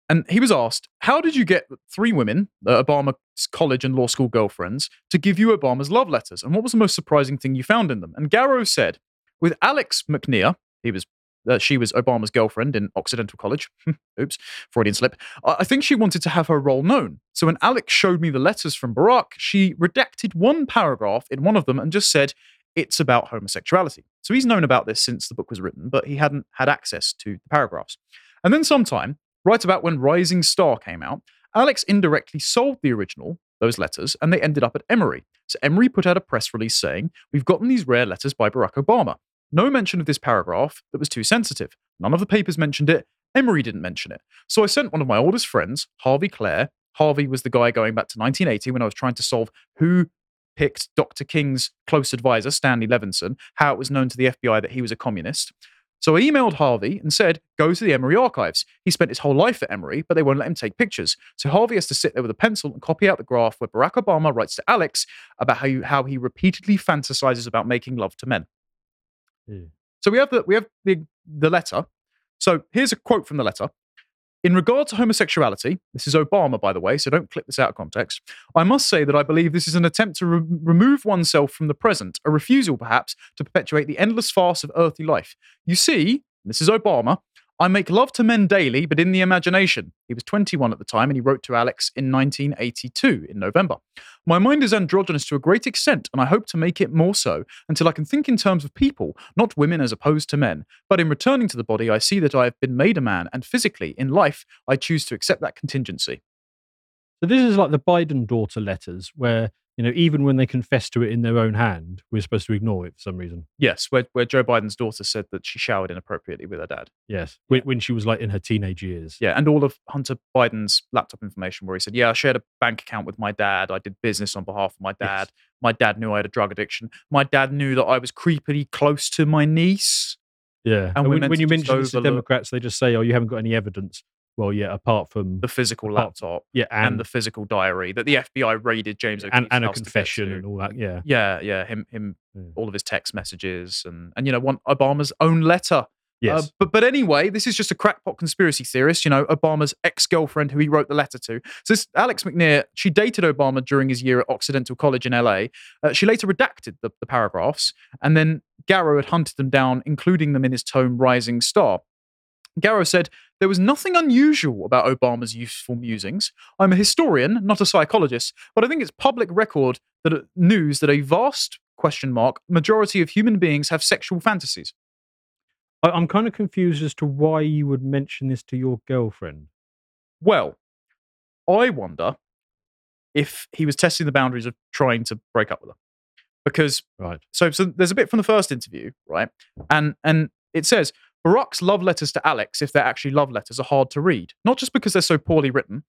And he was asked, How did you get three women, uh, Obama's college and law school girlfriends, to give you Obama's love letters? And what was the most surprising thing you found in them? And Garrow said, With Alex McNear, he was uh, she was Obama's girlfriend in Occidental College. Oops, Freudian slip. I I think she wanted to have her role known. So when Alex showed me the letters from Barack, she redacted one paragraph in one of them and just said, it's about homosexuality. So he's known about this since the book was written, but he hadn't had access to the paragraphs. And then sometime, right about when Rising Star came out, Alex indirectly sold the original, those letters, and they ended up at Emory. So Emory put out a press release saying, We've gotten these rare letters by Barack Obama. No mention of this paragraph that was too sensitive. None of the papers mentioned it. Emory didn't mention it. So I sent one of my oldest friends, Harvey Klehr. Harvey was the guy going back to 1980 when I was trying to solve who picked Dr. King's close advisor, Stanley Levison, how it was known to the FBI that he was a communist. So I emailed Harvey and said, go to the Emory archives. He spent his whole life at Emory, but they won't let him take pictures. So Harvey has to sit there with a pencil and copy out the graph where Barack Obama writes to Alex about how, you, how he repeatedly fantasizes about making love to men. Yeah. So we have the we have the the letter. So here's a quote from the letter. In regard to homosexuality, this is Obama, by the way, so don't clip this out of context. I must say that I believe this is an attempt to re- remove oneself from the present, a refusal, perhaps, to perpetuate the endless farce of earthly life. You see, this is Obama. I make love to men daily, but in the imagination. He was 21 at the time, and he wrote to Alex in 1982 in November. My mind is androgynous to a great extent, and I hope to make it more so until I can think in terms of people, not women as opposed to men. But in returning to the body, I see that I have been made a man, and physically, in life, I choose to accept that contingency. So this is like the Biden daughter letters, where you know even when they confess to it in their own hand, we're supposed to ignore it for some reason. Yes, where, where Joe Biden's daughter said that she showered inappropriately with her dad. Yes, when, when she was like in her teenage years. Yeah, and all of Hunter Biden's laptop information where he said, Yeah, I shared a bank account with my dad. I did business on behalf of my dad. Yes. My dad knew I had a drug addiction. My dad knew that I was creepily close to my niece. Yeah, And and when, when you mention this to overlook- Democrats, they just say, "Oh, you haven't got any evidence." Well, yeah, apart from The physical Apart- laptop yeah, and, and the physical diary that the FBI raided James O'Keefe's and, and a confession and all that. Yeah, Yeah, yeah, him, him, Yeah. all of his text messages, and and you know, one Obama's own letter yes, Uh, but but anyway, this is just a crackpot conspiracy theorist. You know, Obama's ex girlfriend, who he wrote the letter to. So this Alex McNear, she dated Obama during his year at Occidental College in LA. Uh, she later redacted the, the paragraphs, and then Garrow had hunted them down, including them in his tome Rising Star. Garrow said, There was nothing unusual about Obama's youthful musings. I'm a historian, not a psychologist, but I think it's public record that uh, news that a vast question mark majority of human beings have sexual fantasies. I, I'm kind of confused as to why you would mention this to your girlfriend. Well, I wonder if he was testing the boundaries of trying to break up with her. Because Right. so so there's a bit from the first interview, right? And and it says Barack's love letters to Alex, if they're actually love letters, are hard to read. Not just because they're so poorly written,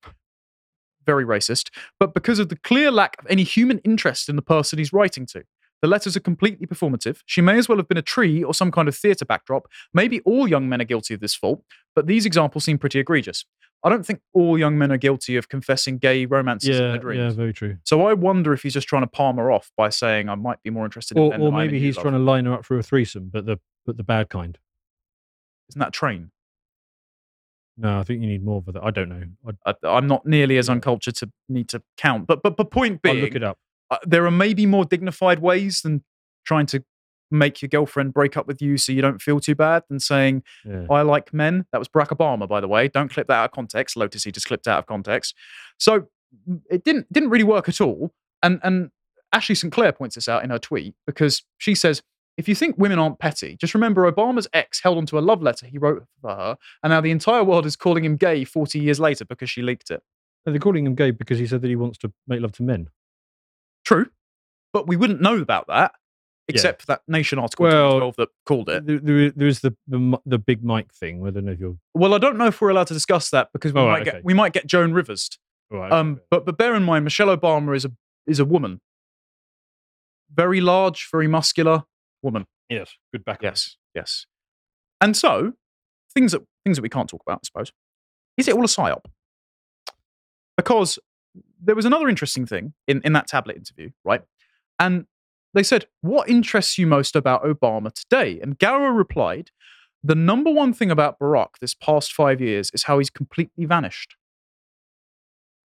very racist, but because of the clear lack of any human interest in the person he's writing to. The letters are completely performative. She may as well have been a tree or some kind of theatre backdrop. Maybe all young men are guilty of this fault, but these examples seem pretty egregious. I don't think all young men are guilty of confessing gay romances in Yeah, their yeah, dreams. very true. So I wonder if he's just trying to palm her off by saying I might be more interested in Or, men or than I am maybe he's love." trying to line her up for a threesome, but the but the bad kind. Isn't that a train? No, I think you need more for that. I don't know. I, I'm not nearly as uncultured to need to count. But but the point I'll being, look it up. uh, there are maybe more dignified ways than trying to make your girlfriend break up with you so you don't feel too bad than saying Yeah. I like men. That was Barack Obama, by the way. Don't clip that out of context. Lotus, he just clipped out of context. So mm, it didn't didn't really work at all. And and Ashley St. Clair points this out in her tweet because she says, if you think women aren't petty, just remember Obama's ex held onto a love letter he wrote for her, and now the entire world is calling him gay 40 years later because she leaked it. And they're calling him gay because he said that he wants to make love to men. True. But we wouldn't know about that except for that Nation article Well, 2012 that called it. There, there, is the, the the big mic thing. I don't know if you're Well, I don't know if we're allowed to discuss that because we Oh, might right, get okay. we might get Joan Rivers. right. Um, but but bear in mind, Michelle Obama is a is a woman, very large, very muscular woman. yes, good back. Yes, yes. And so, things that things that we can't talk about, I suppose. Is it all a psyop? Because there was another interesting thing in, in that tablet interview, right? And they said, What interests you most about Obama today? And Garrow replied, The number one thing about Barack this past five years is how he's completely vanished.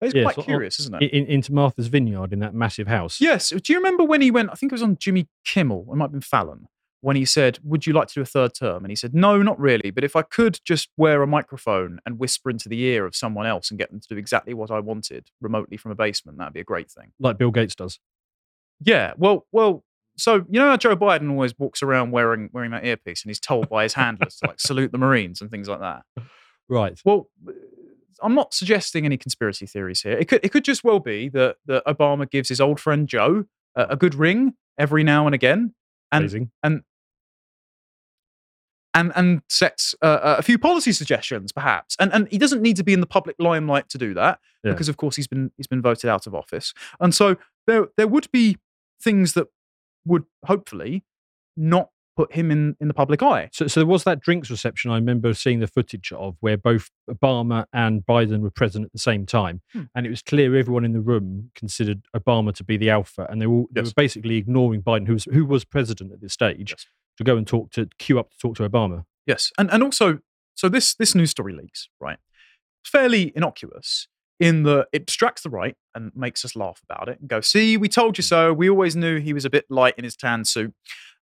It's Yeah, quite so on- curious, isn't it? In- into Martha's Vineyard in that massive house. Yes. Do you remember when he went? I think it was on Jimmy Kimmel. It might have been Fallon. When he said, Would you like to do a third term? And he said, No, not really. But if I could just wear a microphone and whisper into the ear of someone else and get them to do exactly what I wanted remotely from a basement, that'd be a great thing. Like Bill Gates does. Yeah. Well, well. So you know how Joe Biden always walks around wearing wearing that earpiece, and he's told by his handlers to like salute the Marines and things like that. Right. Well, I'm not suggesting any conspiracy theories here. It could it could just well be that that Obama gives his old friend Joe a, a good ring every now and again, and Amazing. and and and sets uh, a few policy suggestions, perhaps. And and he doesn't need to be in the public limelight to do that Yeah. because, of course, he's been he's been voted out of office. And so there there would be things that would hopefully not put him in in the public eye. So, so there was that drinks reception I remember seeing the footage of where both Obama and Biden were present at the same time. Hmm. And it was clear everyone in the room considered Obama to be the alpha. And they, all, they were basically ignoring Biden, who was, who was president at this stage, Yes. to go and talk to, queue up to talk to Obama. Yes, and and also, so this this news story leaks right, fairly innocuous in that it distracts the right and makes us laugh about it and go, "See, we told you so. We always knew he was a bit light in his tan suit."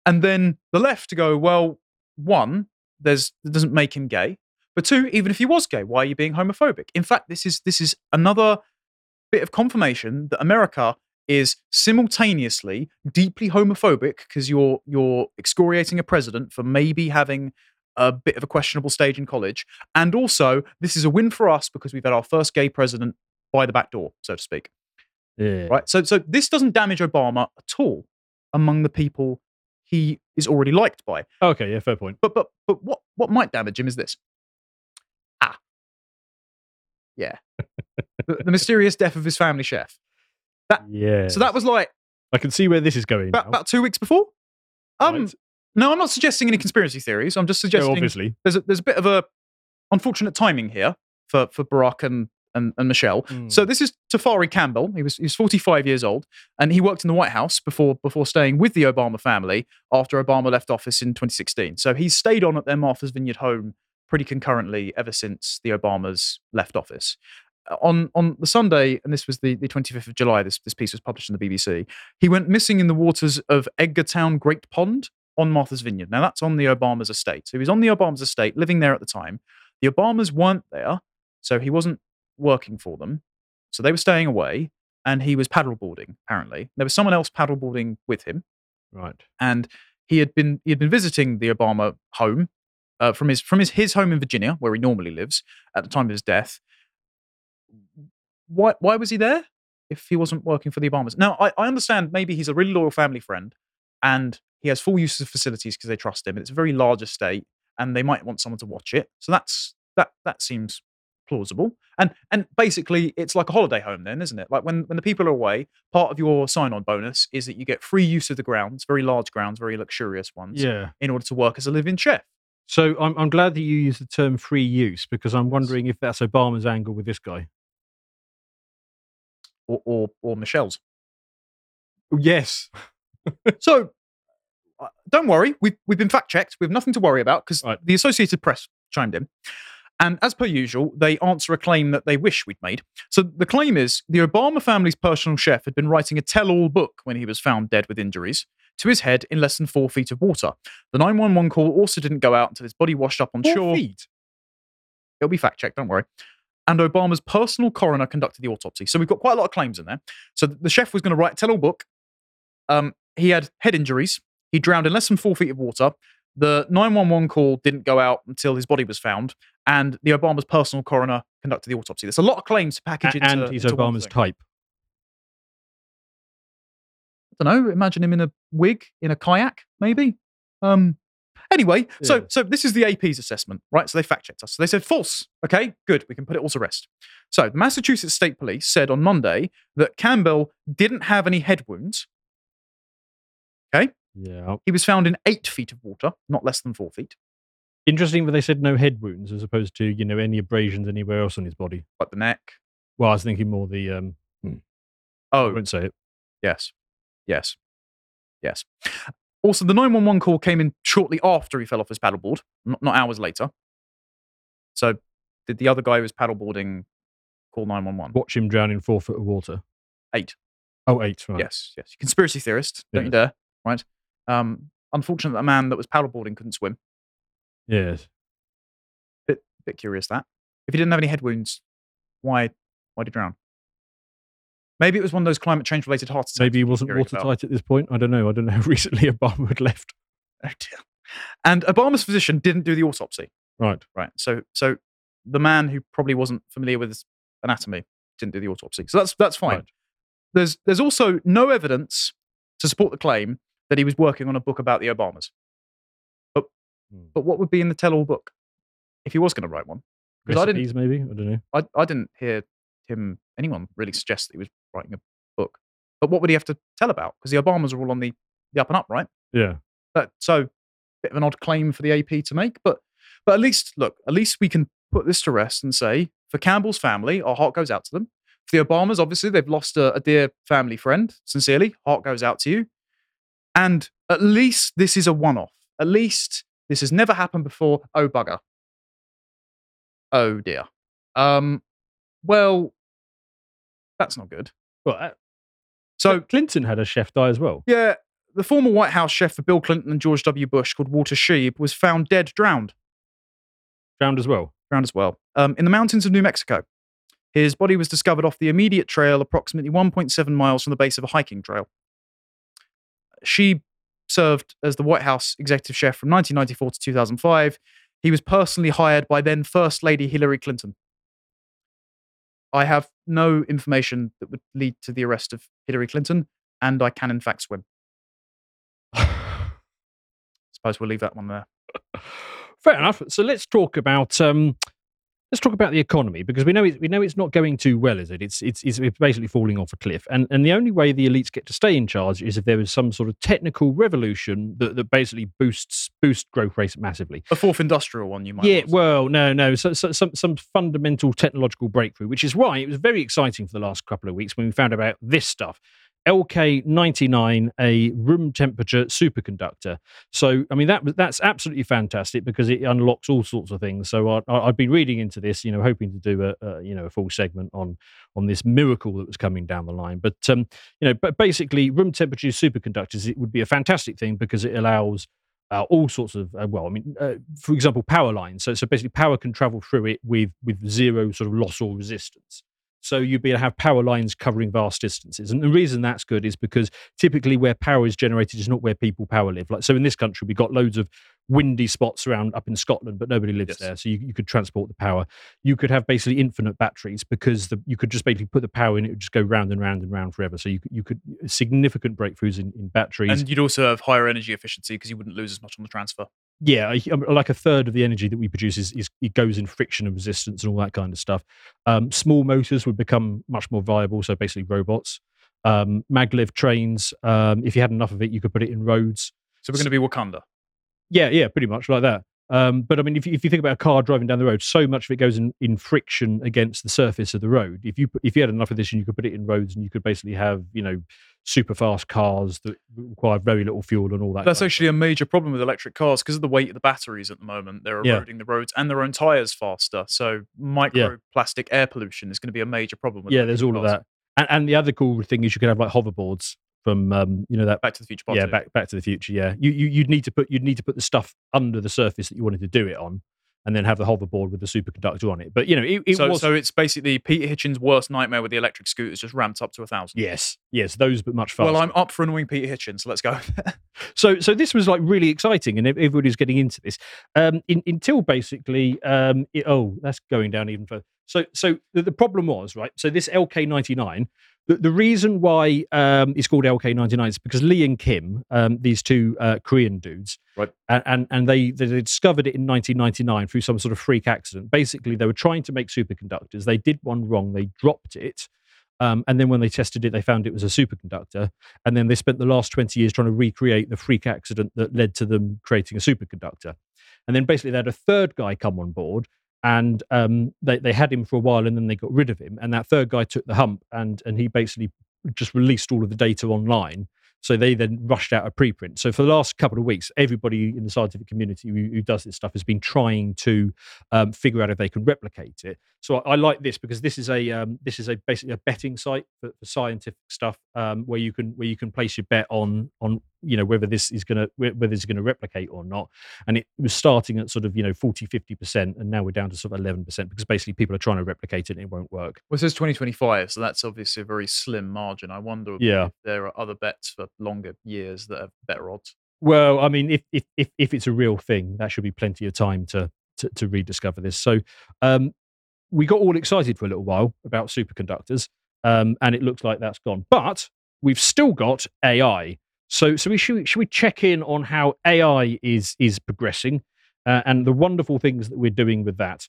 And then the left to go, "Well, one, there's it doesn't make him gay, but two, even if he was gay, why are you being homophobic?" In fact, this is this is another bit of confirmation that America is simultaneously deeply homophobic because you're you're excoriating a president for maybe having a bit of a questionable stage in college, and also this is a win for us because we've had our first gay president by the back door, so to speak. Yeah. Right. So so this doesn't damage Obama at all among the people he is already liked by. Okay, yeah, fair point. But but but what what might damage him is this. Ah. Yeah. the, the mysterious death of his family chef. Yeah. So that was like I can see where this is going. about, about two weeks before. Um, Right. no, I'm not suggesting any conspiracy theories. I'm just suggesting obviously. there's a, there's a bit of a unfortunate timing here for for Barack and and, and Michelle. So this is Tafari Campbell. He was he was 45 years old, and he worked in the White House before before staying with the Obama family after Obama left office in 2016. So he's stayed on at their Martha's Vineyard home pretty concurrently ever since the Obamas left office. Uh, On on the Sunday, and this was the, the 25th of July, this, this piece was published in the BBC. He went missing in the waters of Edgartown Great Pond on Martha's Vineyard. Now that's on the Obamas estate. So he was on the Obamas estate, living there at the time. The Obamas weren't there, so he wasn't working for them. So they were staying away, and he was paddleboarding. Apparently, there was someone else paddleboarding with him, Right. and he had been he had been visiting the Obama home uh, from his from his his home in Virginia, where he normally lives at the time of his death. Why why was he there if he wasn't working for the Obamas? Now I, I understand maybe he's a really loyal family friend, and he has full use of facilities because they trust him. It's a very large estate, and they might want someone to watch it. So that's that that seems plausible. And and basically it's like a holiday home then, isn't it? Like when when the people are away, part of your sign-on bonus is that you get free use of the grounds, very large grounds, very luxurious ones, Yeah. in order to work as a live-in chef. So I'm, I'm glad that you use the term free use because I'm wondering if that's Obama's angle with this guy. Or or, or Michelle's. Yes. So uh, don't worry, we've we've been fact checked. We have nothing to worry about because Right. the Associated Press chimed in. And as per usual, they answer a claim that they wish we'd made. So the claim is the Obama family's personal chef had been writing a tell all book when he was found dead with injuries to his head in less than four feet of water. The 911 call also didn't go out until his body washed up on Four shore. feet. It'll be fact checked, don't worry. And Obama's personal coroner conducted the autopsy. So we've got quite a lot of claims in there. So the chef was going to write a tell all book. Um, he had head injuries. He drowned in less than four feet of water. The 911 call didn't go out until his body was found. And the Obama's personal coroner conducted the autopsy. There's a lot of claims to package into and he's into Obama's type. I don't know. Imagine him in a wig, in a kayak, maybe. Um. Anyway, so so this is the AP's assessment, right? So they fact checked us. So they said false. Okay, good. We can put it all to rest. So the Massachusetts State Police said on Monday that Campbell didn't have any head wounds. Okay. Yeah. He was found in eight feet of water, not less than four feet. Interesting that they said no head wounds as opposed to you know any abrasions anywhere else on his body. Like the neck. Well, I was thinking more the um. I Oh, won't say it. yes. Yes. Yes. Also, the 911 call came in shortly after he fell off his paddleboard, not, not hours later. So, did the other guy who was paddleboarding call 911? Watch him drown in four foot of water. Eight. Oh, eight. Right. Yes, yes. Conspiracy theorist, don't you dare, right? Um, unfortunate that a man that was paddleboarding couldn't swim. Yes. Bit, bit curious that. If he didn't have any head wounds, why, why did he drown? Maybe it was one of those climate change related heart attacks. Maybe he wasn't hearing about. watertight at this point. I don't know. I don't know how recently Obama had left. Oh dear. And Obama's physician didn't do the autopsy. Right. Right. So so the man who probably wasn't familiar with his anatomy didn't do the autopsy. So that's that's fine. Right. There's there's also no evidence to support the claim that he was working on a book about the Obamas. But Hmm. but what would be in the tell-all book if he was going to write one? Because I didn't maybe. I don't know. I, I didn't hear him anyone really suggest that he was writing a book. But what would he have to tell about? Because the Obamas are all on the, the up and up, right? Yeah. But so bit of an odd claim for the AP to make, but but at least look, at least we can put this to rest and say for Campbell's family, our heart goes out to them. For the Obamas, obviously they've lost a, a dear family friend. Sincerely, heart goes out to you. And at least this is a one-off. At least this has never happened before. Oh bugger. Oh dear. Um. Well, that's not good. Well, uh, So Clinton had a chef die as well. yeah, the former White House chef for Bill Clinton and George W. Bush, called Walter Scheib, was found dead, drowned. Drowned as well. drowned as well, um, in the mountains of New Mexico. His body was discovered off the immediate trail, approximately 1.7 miles from the base of a hiking trail. She served as the White House executive chef from 1994 to 2005. He was personally hired by then First Lady Hillary Clinton. I have no information that would lead to the arrest of Hillary Clinton, and I can, in fact, swim. Suppose we'll leave that one there. Fair enough. So let's talk about um, let's talk about the economy because we know it, we know it's not going too well, is it? It's, it's it's basically falling off a cliff, and and the only way the elites get to stay in charge is if there is some sort of technical revolution that, that basically boosts boost growth rates massively. A fourth industrial one, you might Yeah, well, no, no, so, so, some some fundamental technological breakthrough, which is why it was very exciting for the last couple of weeks when we found about this stuff. LK99, a room temperature superconductor. So, I mean, that that's absolutely fantastic because it unlocks all sorts of things. So, I, I, I'd been reading into this, you know, hoping to do a, a you know a full segment on on this miracle that was coming down the line. But um, you know, but basically, room temperature superconductors it would be a fantastic thing because it allows uh, all sorts of uh, well, I mean, uh, for example, power lines. So, so basically, power can travel through it with with zero sort of loss or resistance. So you'd be able to have power lines covering vast distances, and the reason that's good is because typically where power is generated is not where people power live. Like so, in this country, we've got loads of windy spots around up in Scotland, but nobody lives Yes. there. So you, you could transport the power. You could have basically infinite batteries because the, you could just basically put the power in; it would just go round and round and round forever. So you could, you could significant breakthroughs in, in batteries. And you'd also have higher energy efficiency because you wouldn't lose as much on the transfer. Yeah, um, like a third of the energy that we produce is, is it goes in friction and resistance and all that kind of stuff. Um, small motors would become much more viable, so basically robots. Um, maglev trains, um, if you had enough of it, you could put it in roads. So we're going to be Wakanda. Yeah, yeah, pretty much like that. Um, but I mean, if you, if you think about a car driving down the road, so much of it goes in, in friction against the surface of the road. If you if you had enough of this, and you could put it in roads, and you could basically have you know super fast cars that require very little fuel and all that. That's kind actually a major problem with electric cars because of the weight of the batteries at the moment. They're Yeah. eroding the roads and their own tires faster. So microplastic air pollution is going to be a major problem. With yeah, there's all electric of that. And, and the other cool thing is you could have like hoverboards from um, you know that Back to the Future Part yeah Two. back Back to the Future. Yeah, you, you you'd need to put you'd need to put the stuff under the surface that you wanted to do it on, and then have the hoverboard with the superconductor on it. But you know it, it so, was so it's basically Peter Hitchens' worst nightmare with the electric scooters just ramped up to a thousand. yes yes those but much faster. Well, I'm up for annoying Peter Hitchens, so let's go. So, so this was like really exciting, and everybody's getting into this um, in, until basically, um, it- oh, that's going down even further. So, so the, the problem was right. So this LK99, the, the reason why um, it's called LK99 is because Lee and Kim, um, these two uh, Korean dudes, Right. and and, and they, they discovered it in 1999 through some sort of freak accident. Basically, they were trying to make superconductors. They did one wrong. They dropped it. Um, and then when they tested it, they found it was a superconductor. And then they spent the last 20 years trying to recreate the freak accident that led to them creating a superconductor. and then basically they had a third guy come on board, and um, they they had him for a while, and then they got rid of him, and that third guy took the hump, and and he basically just released all of the data online. So they then rushed out a preprint. So for the last couple of weeks, everybody in the scientific community who, who does this stuff has been trying to um, figure out if they can replicate it. So I, I like this because this is a um, this is a basically a betting site for, for scientific stuff um, where you can where you can place your bet on on you know whether this is going to whether it's going to replicate or not. And it was starting at sort of you know 40 50 percent, and now we're down to sort of 11 percent because basically people are trying to replicate it and it won't work. Well, it says 2025, so that's obviously a very slim margin. I wonder Yeah. if there are other bets for longer years that have better odds. Well, I mean, if if if, if it's a real thing, that should be plenty of time to to, to rediscover this. So, um, we got all excited for a little while about superconductors, um, and it looks like that's gone. But we've still got AI. So, so we should should we check in on how AI is is progressing uh, and the wonderful things that we're doing with that.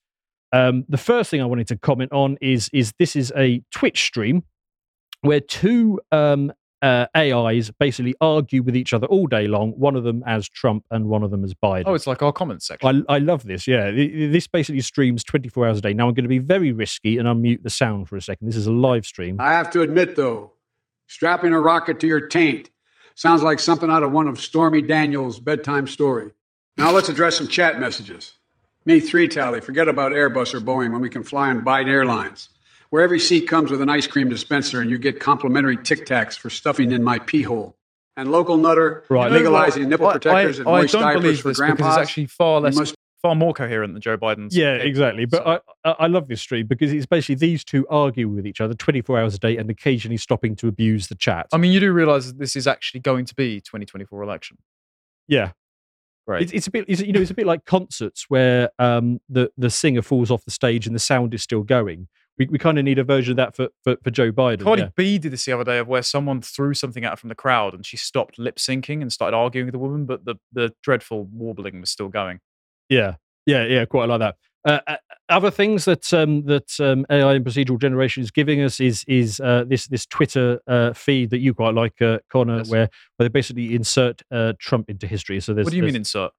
Um, the first thing I wanted to comment on is is this is a Twitch stream where two um, uh, AIs basically argue with each other all day long. One of them as Trump and one of them as Biden. Oh, it's like our comments section. I, I love this. Yeah, this basically streams 24 hours a day. Now I'm going to be very risky and unmute the sound for a second. This is a live stream. I have to admit, though, strapping a rocket to your taint sounds like something out of one of Stormy Daniels' bedtime story. Now let's address some chat messages. Me, three tally, forget about Airbus or Boeing when we can fly on Biden Airlines, where every seat comes with an ice cream dispenser and you get complimentary Tic Tacs for stuffing in my pee hole. And local nutter Right. Legalizing nipple I- protectors I, and moist don't diapers believe for this because grandpas. it's actually far less, far more coherent than Joe Biden's. Yeah, case. exactly. But So- I, I love this stream because it's basically these two argue with each other 24 hours a day and occasionally stopping to abuse the chat. I mean, you do realize that this is actually going to be 2024 election. yeah, Right. It's, it's a bit, it's, you know, it's a bit like concerts where um, the the singer falls off the stage and the sound is still going. We, we kind of need a version of that for for, for Joe Biden. Cardi yeah. B did this the other day of where someone threw something at her from the crowd and she stopped lip syncing and started arguing with the woman, but the, the dreadful warbling was still going. Yeah, yeah, yeah, quite like that. Uh, uh, other things that um, that um, AI and procedural generation is giving us is is uh, this this Twitter uh, feed that you quite like, uh, Connor, Yes. where where they basically insert uh, Trump into history. So there's what do you mean insert?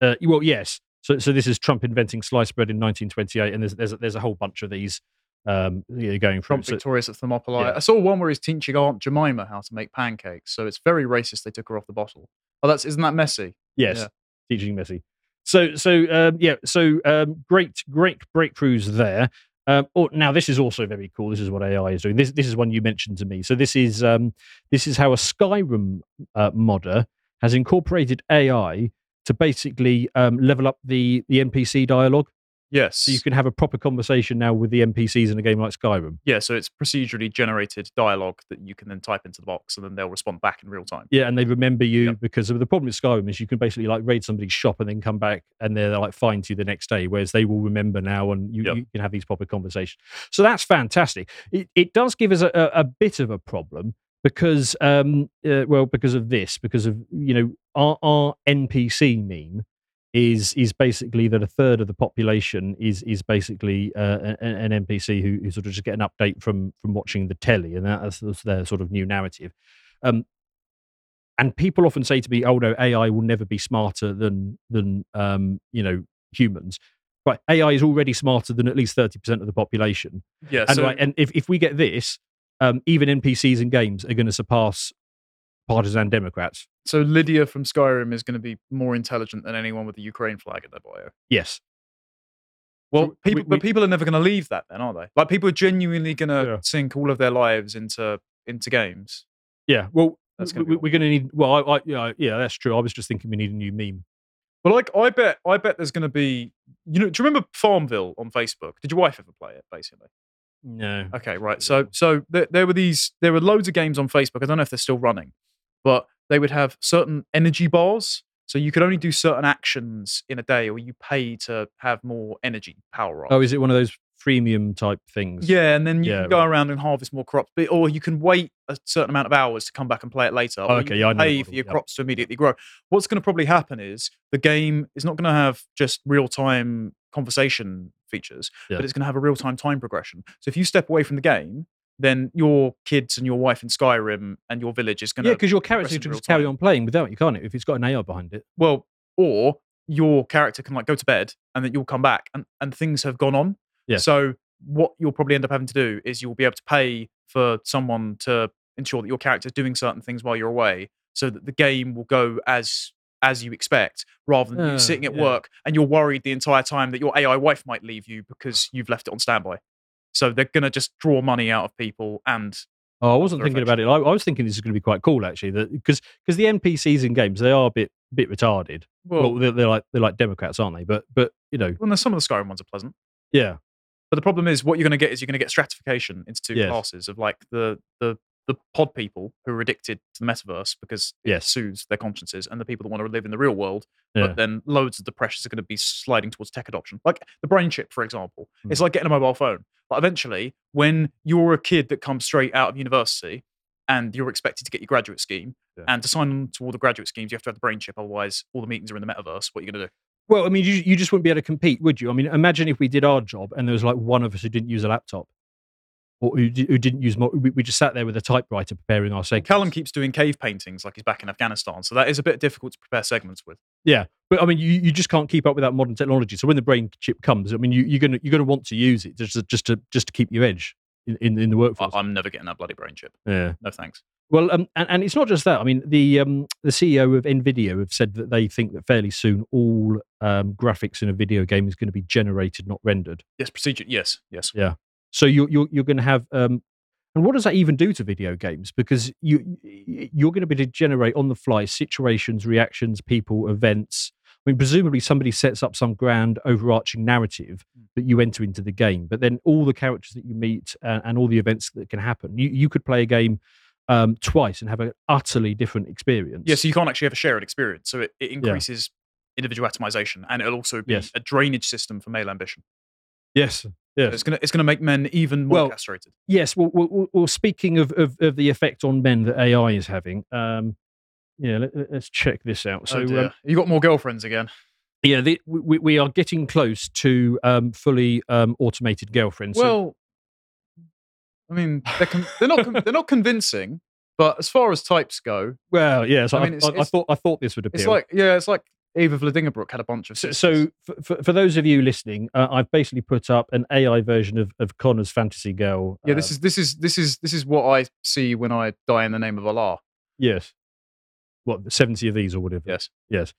Uh, well, yes. So, so this is Trump inventing sliced bread in 1928, and there's there's a, there's a whole bunch of these um, you know, going from. Trump victorious at Thermopylae. yeah. I saw one where he's teaching Aunt Jemima how to make pancakes, so it's very racist they took her off the bottle. Oh, that's isn't that messy? yes, Yeah. teaching Messi. So so um, yeah, so um, great great breakthroughs there. Um, oh, now this is also very cool. This is what AI is doing. This this is one you mentioned to me. So this is um, this is how a Skyrim uh, modder has incorporated AI to basically um, level up the the NPC dialogue. Yes. So you can have a proper conversation now with the NPCs in a game like Skyrim. yeah, so it's procedurally generated dialogue that you can then type into the box and then they'll respond back in real time. Yeah, and they remember you Yep. because of the problem with Skyrim is you can basically like raid somebody's shop and then come back and they're like fine to you the next day, whereas they will remember now and you, Yep. you can have these proper conversations. So that's fantastic. It, it does give us a, a, a bit of a problem because, um, uh, well, because of this, because of you know our, our NPC meme is is basically that a third of the population is is basically uh, an, an NPC who, who sort of just get an update from from watching the telly, and that's, that's their sort of new narrative. Um, and people often say to me, "Oh no, AI will never be smarter than than um, you know humans." Right, AI is already smarter than at least thirty percent of the population, Yeah, and so right, and if if we get this, um, even NPCs in games are going to surpass partisan Democrats. so Lydia from Skyrim is going to be more intelligent than anyone with the Ukraine flag in their bio. Yes, Well, So people, we- but people are never going to leave that, then, are they? Like people are genuinely going to Yeah. sink all of their lives into into games. yeah. Well, That's gonna we- we're going to need. Well, I, I, yeah, yeah, that's true. I was just thinking we need a new meme. Well, like I bet, I bet there's going to be. You know, do you remember Farmville on Facebook? Did your wife ever play it? Basically, No. okay, right. So, so there, there were these, there were loads of games on Facebook. I don't know if they're still running, but they would have certain energy bars. So you could only do certain actions in a day, or you pay to have more energy power on. Oh, is it one of those freemium type things? Yeah, and then you Yeah, can go right. around and harvest more crops, but, or you can wait a certain amount of hours to come back and play it later. or Oh, okay, you yeah, I know the pay model, for your yeah. crops to immediately grow. What's going to probably happen is the game is not going to have just real time conversation features, Yeah. but it's going to have a real time time progression. So if you step away from the game, then your kids and your wife in Skyrim and your village is going to Yeah, because your character can just carry on playing without you, can't it? If it's got an AI behind it. well, or your character can like go to bed and then you'll come back and, and things have gone on. Yeah. So what you'll probably end up having to do is you'll be able to pay for someone to ensure that your character's doing certain things while you're away so that the game will go as as you expect rather than Uh, you sitting at yeah. work and you're worried the entire time that your AI wife might leave you because you've left it on standby. So they're going to just draw money out of people and Oh, I wasn't thinking about it. I, I was thinking this is going to be quite cool actually. Because because the NPCs in games they are a bit bit retarded. well, Well, they're, they're like they're like Democrats, aren't they? But but you know, well, some of the Skyrim ones are pleasant. yeah, But the problem is, what you're going to get is you're going to get stratification into two Yes. classes of like the the the pod people who are addicted to the metaverse because it Yes. soothes their consciences, and the people that want to live in the real world. Yeah. But then loads of the pressures are going to be sliding towards tech adoption, like the brain chip, for example. Hmm. It's like getting a mobile phone. But eventually, when you're a kid that comes straight out of university and you're expected to get your graduate scheme, Yeah. and to sign on to all the graduate schemes, you have to have the brain chip. Otherwise, all the meetings are in the metaverse. What are you going to do? Well, I mean, you, you just wouldn't be able to compete, would you? I mean, imagine if we did our job and there was like one of us who didn't use a laptop or who, who didn't use, mo- we, we just sat there with a typewriter preparing our segments. Callum keeps doing cave paintings like he's back in Afghanistan, so that is a bit difficult to prepare segments with. Yeah, but I mean, you, you just can't keep up with that modern technology. So when the brain chip comes, I mean, you, you're gonna you're gonna want to use it just to, just to just to keep your edge in, in, in the I, workforce. I'm never getting that bloody brain chip. yeah. No thanks. Well, um, and, and it's not just that. I mean, the um, the CEO of Nvidia have said that they think that fairly soon all um, graphics in a video game is going to be generated, not rendered. Yes, procedure. Yes, yes. Yeah. So you're you're, you're going to have. Um, and what does that even do to video games? Because you you're going to be to generate on the fly situations, reactions, people, events. I mean, presumably somebody sets up some grand overarching narrative Hmm. that you enter into the game, but then all the characters that you meet and, and all the events that can happen, you, you could play a game um, twice and have an utterly different experience. Yeah, so you can't actually have a shared experience. So it, it increases individual atomization, and it'll also be Yes. a drainage system for male ambition. yes, So It's gonna it's gonna make men even more Well, castrated. yes. Well, well, well, speaking of, of of the effect on men that AI is having, um, yeah, let, us check this out. So, oh um, you got more girlfriends again. yeah, the, we, we are getting close to um, fully um, automated girlfriends. So- Well, I mean, they're con- they're not con- they're not convincing, but as far as types go, well, yes, I I, mean, I, it's- I thought I thought this would appeal. it's like yeah, it's like Ava Vladingerbrook had a bunch of So, so for, for, for those of you listening, uh, I've basically put up an AI version of, of Connor's fantasy girl. yeah, this uh, is this is this is this is what I see when I die in the name of Allah. yes. What seventy of these or whatever? Yes, yes.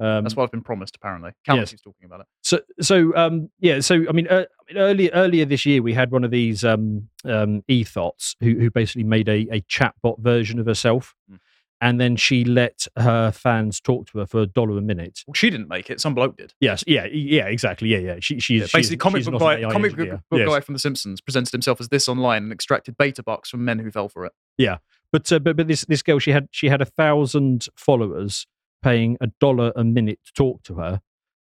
Um, that's what I've been promised. Apparently, Callum yes. keeps talking about it. So, so um, yeah. So, I mean, uh, mean, earlier earlier this year, we had one of these um, um, ethots who, who basically made a, a chatbot version of herself, Mm. And then she let her fans talk to her for a dollar a minute. Well, she didn't make it. Some bloke did. Yes, yeah, yeah, exactly, yeah, yeah. She, she Yeah, basically, she's, comic she's book guy, comic engineer. book Yes. guy from The Simpsons presented himself as this online and extracted beta bucks from men who fell for it. Yeah. But uh, but but this this girl, she had she had a thousand followers paying a dollar a minute to talk to her.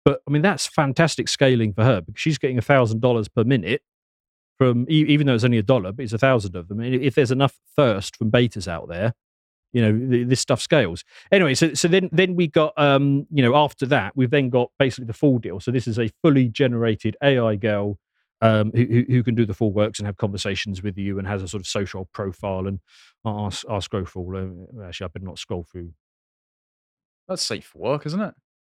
But I mean, that's fantastic scaling for her because she's getting a thousand dollars per minute from even though it's only a dollar, but it's a thousand of them. If there's enough thirst from betas out there, you know, th- this stuff scales. Anyway, so so then then we got um you know after that we've then got basically the full deal. So this is a fully generated AI girl. Um, who, who who can do the full works and have conversations with you and has a sort of social profile and I'll, I'll scroll through. uh, Actually, I better not scroll through. That's safe for work, isn't it?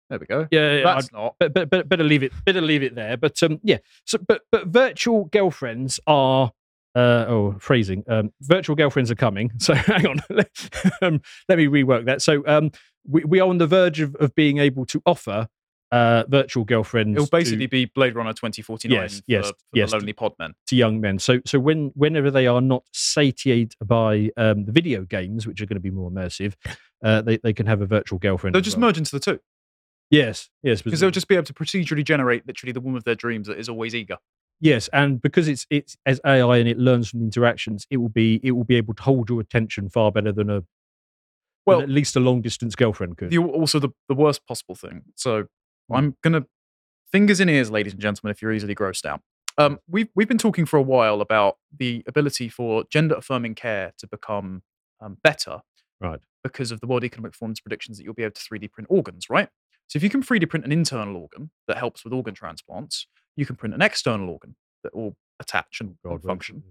There we go. Yeah, yeah, That's not. but, but, but better leave it. Better leave it there. But um, yeah. So, but but virtual girlfriends are. Uh, oh, phrasing. Um, virtual girlfriends are coming. So hang on. um, let me rework that. So um, we, we are on the verge of, of being able to offer uh, virtual girlfriends. It'll to- basically be Blade Runner 2049 Yes, for, yes, for yes. the lonely pod men. to young men. So so when whenever they are not satiated by um, the video games, which are going to be more immersive, uh, they they can have a virtual girlfriend. They'll just well. merge into the two Yes, yes, because they'll just be able to procedurally generate literally the woman of their dreams that is always eager. Yes, and because it's it's as AI and it learns from the interactions, it will be it will be able to hold your attention far better than a well Well, at least a long distance girlfriend could. the, also the, the worst possible thing. So Hmm. I'm gonna fingers in ears, ladies and gentlemen, if you're easily grossed out. Um, we've we've been talking for a while about the ability for gender affirming care to become um, better, Right. Because of the World Economic Forum's predictions that you'll be able to 3D print organs, right? So if you can 3D print an internal organ that helps with organ transplants, you can print an external organ that will attach and, God, function.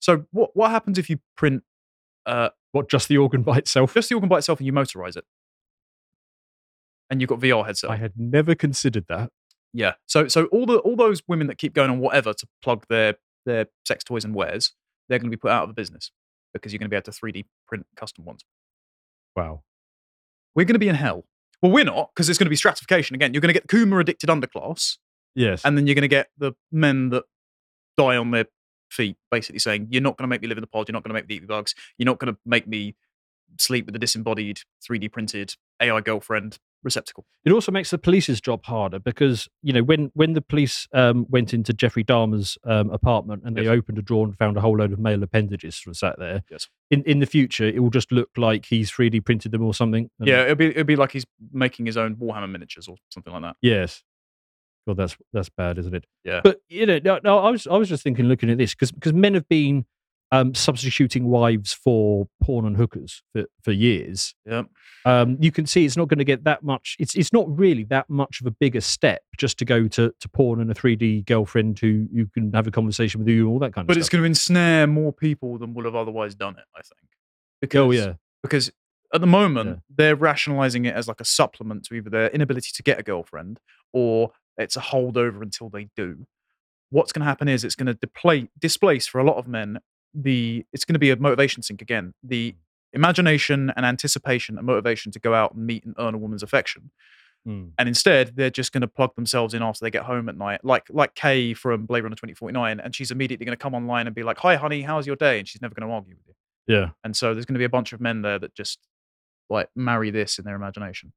So what what happens if you print uh, What just the organ by itself? just the organ by itself and you motorize it? and you've got VR headset. I had never considered that. Yeah. So so all the all those women that keep going on whatever to plug their their sex toys and wares, they're going to be put out of the business because you're going to be able to 3D print custom ones. Wow. We're going to be in hell. Well, we're not because it's going to be stratification again. You're going to get the Kuma addicted underclass, Yes. and then you're going to get the men that die on their feet, basically saying, "You're not going to make me live in the pod. You're not going to make me eat the bugs. You're not going to make me sleep with a disembodied 3D printed AI girlfriend receptacle." It also makes the police's job harder because you know when when the police um, went into Jeffrey Dahmer's um, apartment and they Yes. opened a drawer and found a whole load of male appendages from sat there. Yes. In in the future, it will just look like he's 3D printed them or something. Yeah, it'll be it'll be like he's making his own Warhammer miniatures or something like that. Yes. Well, that's that's bad, isn't it? Yeah. But you know, no, no I was I was just thinking, looking at this because because men have been um, substituting wives for porn and hookers for, for years. Yeah. Um, you can see it's not going to get that much. It's it's not really that much of a bigger step just to go to, to porn and a 3D girlfriend who you can have a conversation with you and all that kind of But stuff. But it's going to ensnare more people than would have otherwise done it, I think. Because, oh yeah, Because at the moment, Yeah. they're rationalizing it as like a supplement to either their inability to get a girlfriend or it's a holdover until they do. What's going to happen is it's going to deplay, displace for a lot of men the. It's going to be a motivation sink again. The imagination and anticipation and motivation to go out and meet and earn a woman's affection. Mm. and instead they're just going to plug themselves in after they get home at night like like K from blade runner 2049 and she's immediately going to come online and be like hi honey how's your day and she's never going to argue with you yeah. and so there's going to be a bunch of men there that just like marry this in their imagination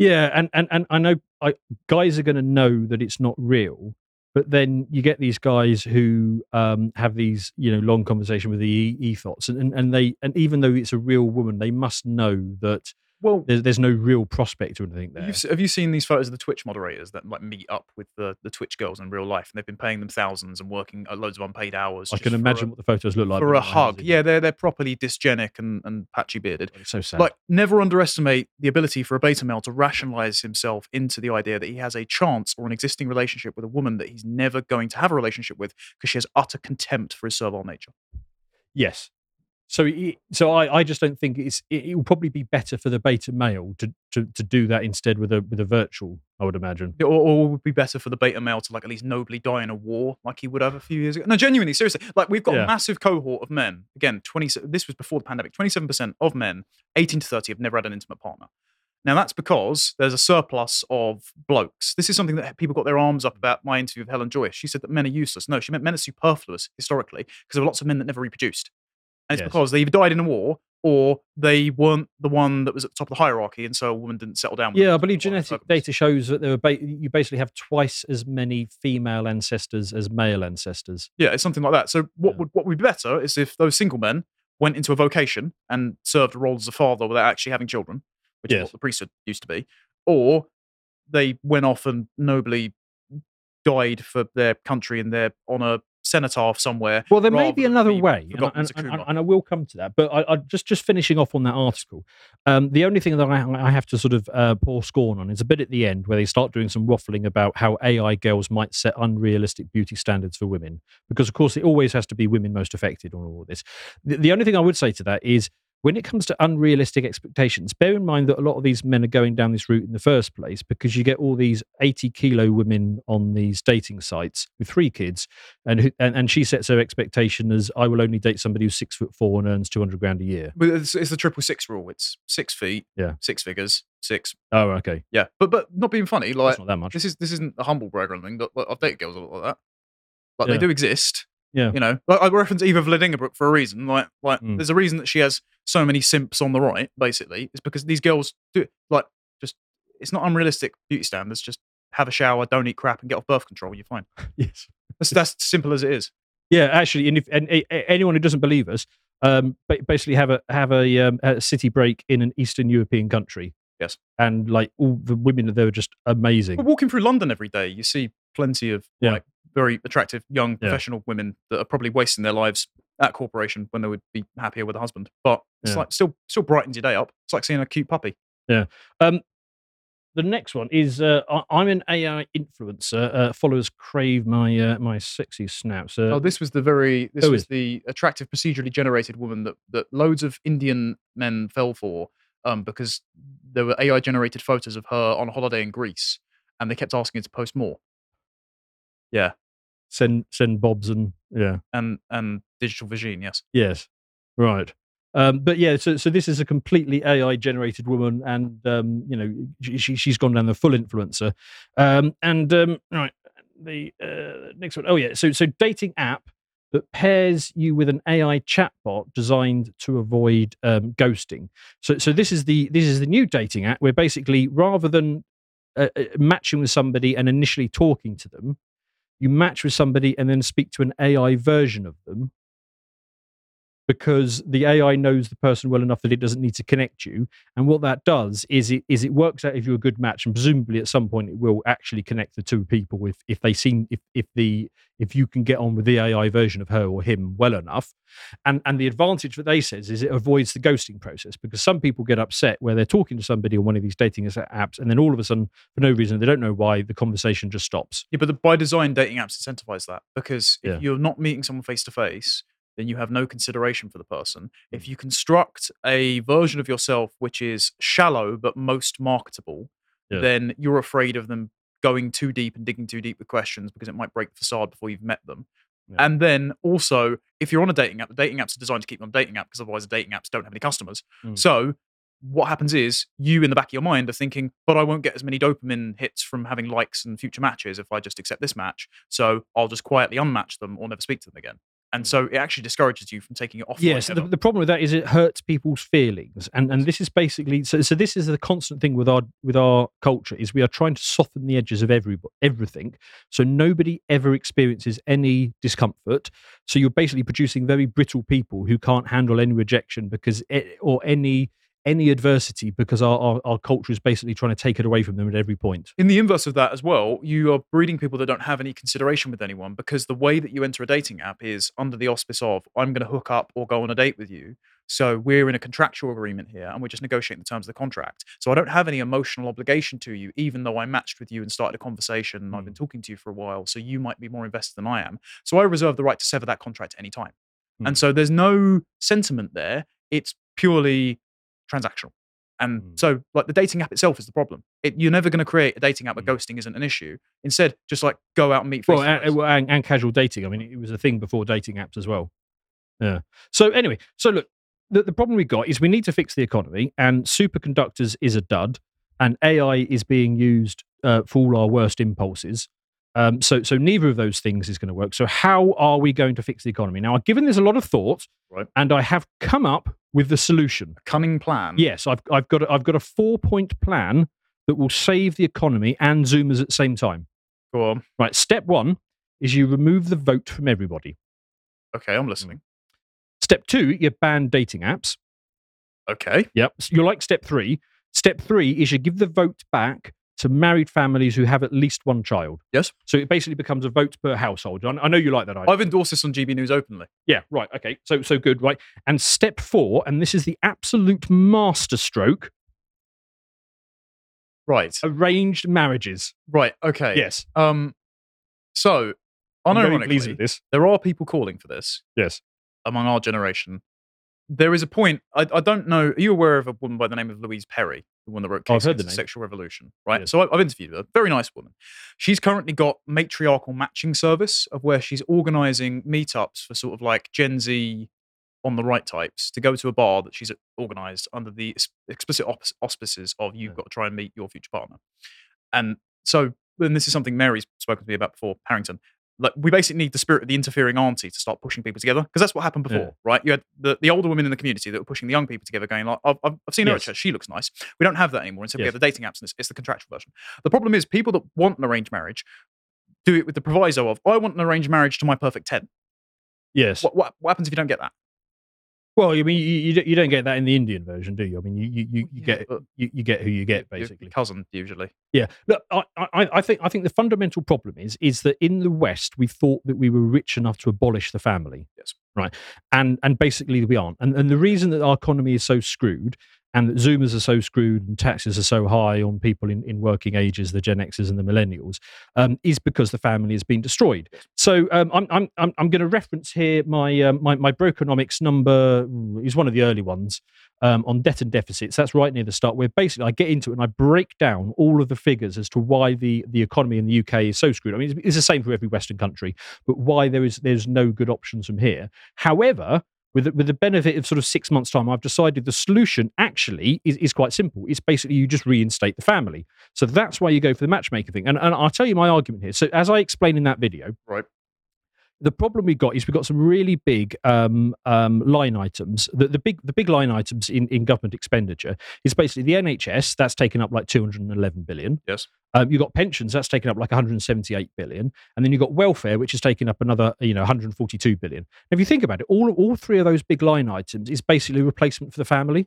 Yeah, and and and I know I, guys are going to know that it's not real, but then you get these guys who um, have these you know long conversation with the e- ethos, and, and and they and even though it's a real woman, they must know that well there's there's no real prospect or anything there. You've, have you seen these photos of the Twitch moderators that like meet up with the, the Twitch girls in real life, and they've been paying them thousands and working uh, loads of unpaid hours? I can imagine a, what the photos look like for a hug. Yeah, they're they're properly dysgenic and and patchy bearded. it's so sad. Like, never underestimate the ability for a beta male to rationalize himself into the idea that he has a chance or an existing relationship with a woman that he's never going to have a relationship with because she has utter contempt for his servile nature. Yes. So, it, so I, I just don't think it's. It, will probably be better for the beta male to, to, to do that instead with a with a virtual. I would imagine. Or, or it would be better for the beta male to like at least nobly die in a war like he would have a few years ago. No, genuinely, seriously. Like we've got Yeah. a massive cohort of men. Again, twenty. This was before the pandemic. Twenty-seven percent of men, eighteen to thirty, have never had an intimate partner. Now that's because there's a surplus of blokes. This is something that people got their arms up about. My interview with Helen Joyce. She said that men are useless. No, she meant men are superfluous historically because there were lots of men that never reproduced, and it's Yes. because they either died in a war or they weren't the one that was at the top of the hierarchy, and so a woman didn't settle down. with Yeah, I believe genetic data shows that there are ba- you basically have twice as many female ancestors as male ancestors. Yeah, it's something like that. So what Yeah. would what would be better is if those single men went into a vocation and served a role as a father without actually having children, which is what the priesthood used to be, or they went off and nobly died for their country and they're on a cenotaph somewhere. Well, there may be another be way, and, and, and- and I will come to that. But I, I just just finishing off on that article. Um, the only thing that I, I have to sort of uh, pour scorn on is a bit at the end where they start doing some waffling about how AI girls might set unrealistic beauty standards for women, because of course it always has to be women most affected on all of this. The, the only thing I would say to that is. When it comes to unrealistic expectations, bear in mind that a lot of these men are going down this route in the first place because you get all these 80 kilo women on these dating sites with three kids and who, and, and she sets her expectation as I will only date somebody who's six foot four and earns two hundred grand a year. But it's, it's the triple six rule. It's six feet, Yeah. six figures, six. Oh, okay, Yeah, but but not being funny. Like that's not that much. this is this isn't a humble brag or anything. I've dated girls a lot like that. Like Yeah. they do exist. Yeah. You know, like I reference Eva Vlaardingerbroek for a reason. Like like Mm. there's a reason that she has so many simps on the right. Basically, it's because these girls do like just. It's not unrealistic beauty standards. Just have a shower, don't eat crap, and get off birth control. You're fine. yes. That's that's simple as it is. Yeah, actually, and if and a, a- anyone who doesn't believe us, um, basically have a have a, um, a city break in an Eastern European country. Yes. and like all the women they were just amazing. But walking through London every day, you see plenty of Yeah. like very attractive young Yeah. professional women that are probably wasting their lives at corporation when they would be happier with a husband. But it's Yeah. like still still brightens your day up. It's like seeing a cute puppy. Yeah. Um, the next one is uh, I'm an AI influencer. Uh, followers crave my uh, my sexy snaps. Uh, Oh, this was the very this was is- the attractive procedurally generated woman that that loads of Indian men fell for um, because there were AI generated photos of her on a holiday in Greece, and they kept asking her to post more. Yeah, Send send bobs and yeah. and and digital vision, yes. Yes, right. Um, but yeah, so so this is a completely AI generated woman, and um, you know she, she- she's gone down the full influencer. Um, and um, right, the uh, next one. Oh yeah, so so dating app that pairs you with an AI chatbot designed to avoid um, ghosting. So so this is the this is the new dating app where basically rather than uh, uh, matching with somebody and initially talking to them, you match with somebody and then speak to an AI version of them because the AI knows the person well enough that it doesn't need to connect you. And what that does is it is it works out if you're a good match, and presumably at some point it will actually connect the two people if if they seem if if the if you can get on with the AI version of her or him well enough. And and the advantage that they says is it avoids the ghosting process because some people get upset where they're talking to somebody on one of these dating apps and then all of a sudden for no reason they don't know why the conversation just stops. Yeah, but the, by design, dating apps incentivize that because if Yeah. you're not meeting someone face to face, then you have no consideration for the person. If you construct a version of yourself which is shallow but most marketable, Yeah. then you're afraid of them going too deep and digging too deep with questions because it might break the facade before you've met them. Yeah. And then also, if you're on a dating app, the dating apps are designed to keep you on a dating app because otherwise the dating apps don't have any customers. Mm. So what happens is you in the back of your mind are thinking, but I won't get as many dopamine hits from having likes and future matches if I just accept this match. So I'll just quietly unmatch them or never speak to them again. And so it actually discourages you from taking it off. Yes, the, the problem with that is it hurts people's feelings, and and this is basically so. So this is the constant thing with our with our culture is we are trying to soften the edges of every everything, so nobody ever experiences any discomfort. So you're basically producing very brittle people who can't handle any rejection because it, or any any adversity because our, our our culture is basically trying to take it away from them at every point. In the inverse of that as well, you are breeding people that don't have any consideration with anyone because the way that you enter a dating app is under the auspice of I'm going to hook up or go on a date with you. So we're in a contractual agreement here and we're just negotiating the terms of the contract. So I don't have any emotional obligation to you, even though I matched with you and started a conversation and I've been talking to you for a while. So you might be more invested than I am. So I reserve the right to sever that contract at any time. And Mm. so there's no sentiment there. It's purely transactional. And Mm. so, like the dating app itself is the problem. It, you're never going to create a dating app where Mm. ghosting isn't an issue. Instead, just like go out and meet. Well, and, and, and casual dating. I mean, it was a thing before dating apps as well. Yeah. So anyway, so look, the, the problem we got is we need to fix the economy, and superconductors is a dud, and AI is being used uh, for all our worst impulses. Um, so, so neither of those things is going to work. So, how are we going to fix the economy? Now, I've given this a lot of thought, Right. and I have come up with the solution. cunning plan. Yes, I've, I've got a, I've got a four point plan that will save the economy and Zoomers at the same time. Go on. Right. Step one is you remove the vote from everybody. Okay, I'm listening. Mm-hmm. Step two, you ban dating apps. Okay. Yep. So You're like step three. Step three is you give the vote back to married families who have at least one child. Yes. So it basically becomes a vote per household. I I know you like that idea. I've endorsed this on GB News openly. yeah. Right. Okay. So so good. Right. And step four, and this is the absolute masterstroke: Right. arranged marriages. Right. Okay. Yes. Um. So, I'm very pleased unironically, this. there are people calling for this Yes. among our generation. There is a point. I, I don't know. Are you aware of a woman by the name of Louise Perry, the one that wrote Oh, Case the Sexual Revolution? Right. Yes. So I, I've interviewed her. Very nice woman. She's currently got matriarchal matching service of where she's organising meetups for sort of like Gen Z on the right types to go to a bar that she's organised under the explicit auspices of you've Yeah. got to try and meet your future partner. And so, and this is something Mary's spoken to me about before, Harrington. Like, we basically need the spirit of the interfering auntie to start pushing people together because that's what happened before, Yeah. right? You had the, the older women in the community that were pushing the young people together, going like, "I've, I've seen her Yes. at church. She looks nice." We don't have that anymore. Instead, we Yes. have the dating apps, and it's, it's the contractual version. The problem is, people that want an arranged marriage do it with the proviso of, "I want an arranged marriage to my perfect ten." Yes. What, what, what happens if you don't get that? Well, I mean, you, you, don't- you don't get that in the Indian version, do you? I mean, you you, you, you Yeah, get you, you get who you get basically. cousin usually. Yeah. Look, I, I, I think I think the fundamental problem is is that in the West we thought that we were rich enough to abolish the family. Yes. Right. And and basically we aren't. And and the reason that our economy is so screwed and that Zoomers are so screwed and taxes are so high on people in, in working ages, the Gen Xers and the Millennials, um, is because the family has been destroyed. So um, I'm I'm I'm, going to reference here my um, my my number is one of the early ones um, on debt and deficits. That's right near the start, where basically I get into it and I break down all of the figures as to why the the economy in the UK is so screwed. I mean, it's, it's the same for every Western country, but why there is there's no good options from here. However, with the, with the benefit of sort of six months' time, I've decided the solution actually is, is quite simple. It's basically you just reinstate the family. So that's why you go for the matchmaker thing. And, and I'll tell you my argument here. So as I explained in that video, Right. The problem we've got is we've got some really big um, um, line items. The, the big the big line items in, in government expenditure is basically the NHS that's taken up like 211 billion. Yes. Um, you've got pensions that's taken up like 178 billion, and then you've got welfare which is taking up another you know 142 billion. Now, if you think about it, all all three of those big line items is basically replacement for the family.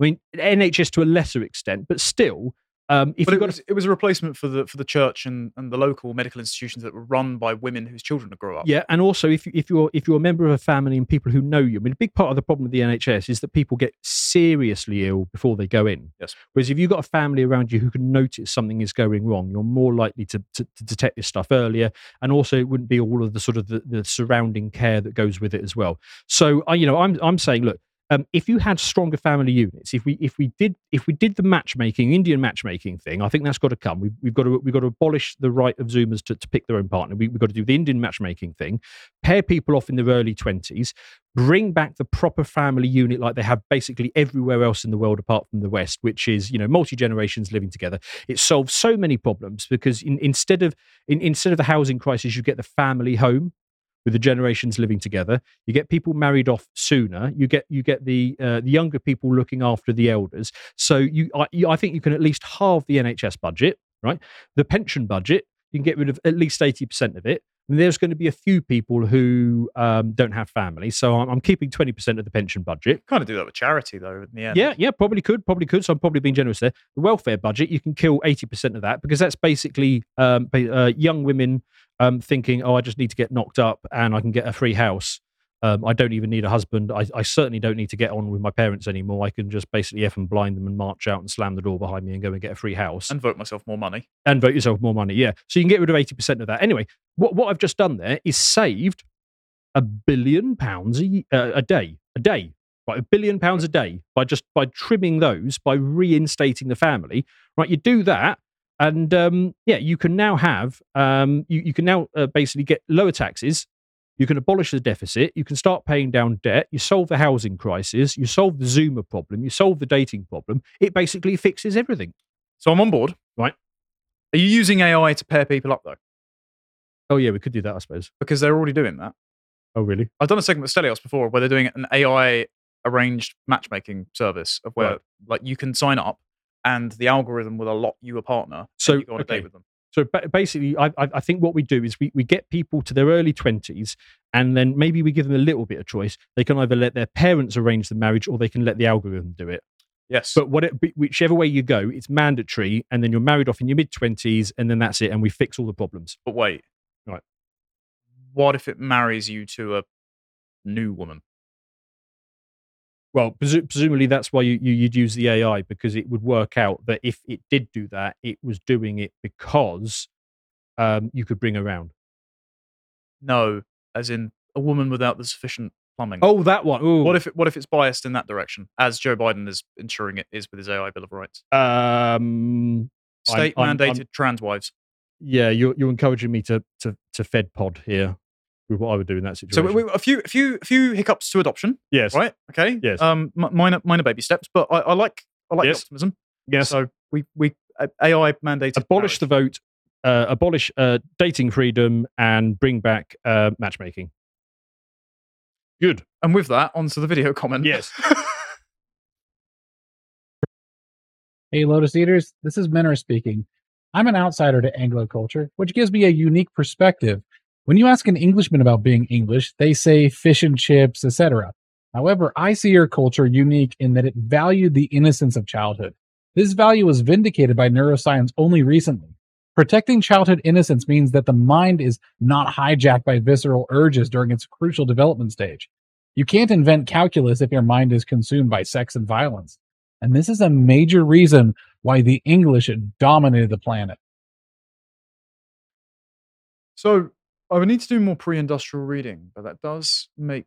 I mean, NHS to a lesser extent, but still, um, if But it got was, it was a replacement for the for the church and, and the local medical institutions that were run by women whose children had grown up. Yeah, and also if you, if you're if you're a member of a family and people who know you, I mean, a big part of the problem with the NHS is that people get seriously ill before they go in. Yes. Whereas if you've got a family around you who can notice something is going wrong, you're more likely to, to, to detect this stuff earlier, and also it wouldn't be all of the sort of the, the surrounding care that goes with it as well. So, I, you know, I'm I'm saying, look, um, if you had stronger family units, if we if we did if we did the matchmaking Indian matchmaking thing, I think that's got to come. We've, we've got to we've got to abolish the right of Zoomers to, to pick their own partner. We, have got to do the Indian matchmaking thing, pair people off in their early twenties, bring back the proper family unit like they have basically everywhere else in the world apart from the West, which is you know multi generations living together. It solves so many problems because in, instead of in, instead of the housing crisis, you get the family home with the generations living together. You get people married off sooner. You get you get the uh, the younger people looking after the elders. So you I, you, I think you can at least halve the NHS budget, right? The pension budget you can get rid of at least eighty percent of it. And there's going to be a few people who um, don't have families, so I'm, I'm keeping twenty percent of the pension budget. Kind of do that with charity though. In the end. Yeah, yeah, probably could, probably could. So I'm probably being generous there. The welfare budget, you can kill 80% of that because that's basically um, uh, young women um, thinking, oh, I just need to get knocked up and I can get a free house. Um, I don't even need a husband. I, I certainly don't need to get on with my parents anymore. I can just basically F and blind them and march out and slam the door behind me and go and get a free house And vote myself more money. and vote yourself more money. Yeah. So you can get rid of 80% of that. Anyway, what, what I've just done there is saved a billion pounds a, uh, a day, a day, right? A billion pounds a day by just by trimming those, by reinstating the family, right? You do that. And um, yeah, you can now have, um, you, you can now uh, basically get lower taxes. You can abolish the deficit. You can start paying down debt. You solve the housing crisis. You solve the Zoomer problem. You solve the dating problem. It basically fixes everything. So I'm on board. Right. Are you using AI to pair people up though? Oh, yeah, we could do that, I suppose. Because they're already doing that. Oh, really? I've done a segment with Stelios before where they're doing an AI arranged matchmaking service of where Right. like you can sign up and the algorithm will allot you a partner. So, you go on a date with them. So basically, I, I I think what we do is we, we get people to their early 20s and then maybe we give them a little bit of choice. They can either let their parents arrange the marriage or they can let the algorithm do it. Yes. But what it, whichever way you go, it's mandatory. And then you're married off in your mid 20s and then that's it. And we fix all the problems. But wait. Right. What if it marries you to a new woman? Well, presu- presumably that's why you, you, you'd use the AI because it would work out that if it did do that, it was doing it because um, you could bring around. No, as in a woman without the sufficient plumbing. Oh, that one. Ooh. What if it, what if it's biased in that direction, as Joe Biden is ensuring it is with his AI Bill of Rights? Um, I'm- State I'm- mandated I'm- trans wives. yeah, you're you're encouraging me to to to fed pod here with what I would do in that So situation. we, we- a few, a few, a few hiccups to adoption, yes, right? Okay. Yes. Um, mi- minor, minor baby steps, but I, I like, I like the Yes. optimism. yes. So we, we uh, AI mandated abolish the vote, uh, abolish uh, dating freedom, and bring back uh, matchmaking. Good. and with that, onto the video comment. Yes. Hey, Lotus Eaters, this is Minner speaking. I'm an outsider to Anglo culture, which gives me a unique perspective. When you ask an Englishman about being English, they say fish and chips, etc. However, I see your culture unique in that it valued the innocence of childhood. This value was vindicated by neuroscience only recently. Protecting childhood innocence means that the mind is not hijacked by visceral urges during its crucial development stage. You can't invent calculus if your mind is consumed by sex and violence. And this is a major reason why the English dominated the planet. So I would need to do more pre-industrial reading, but that does make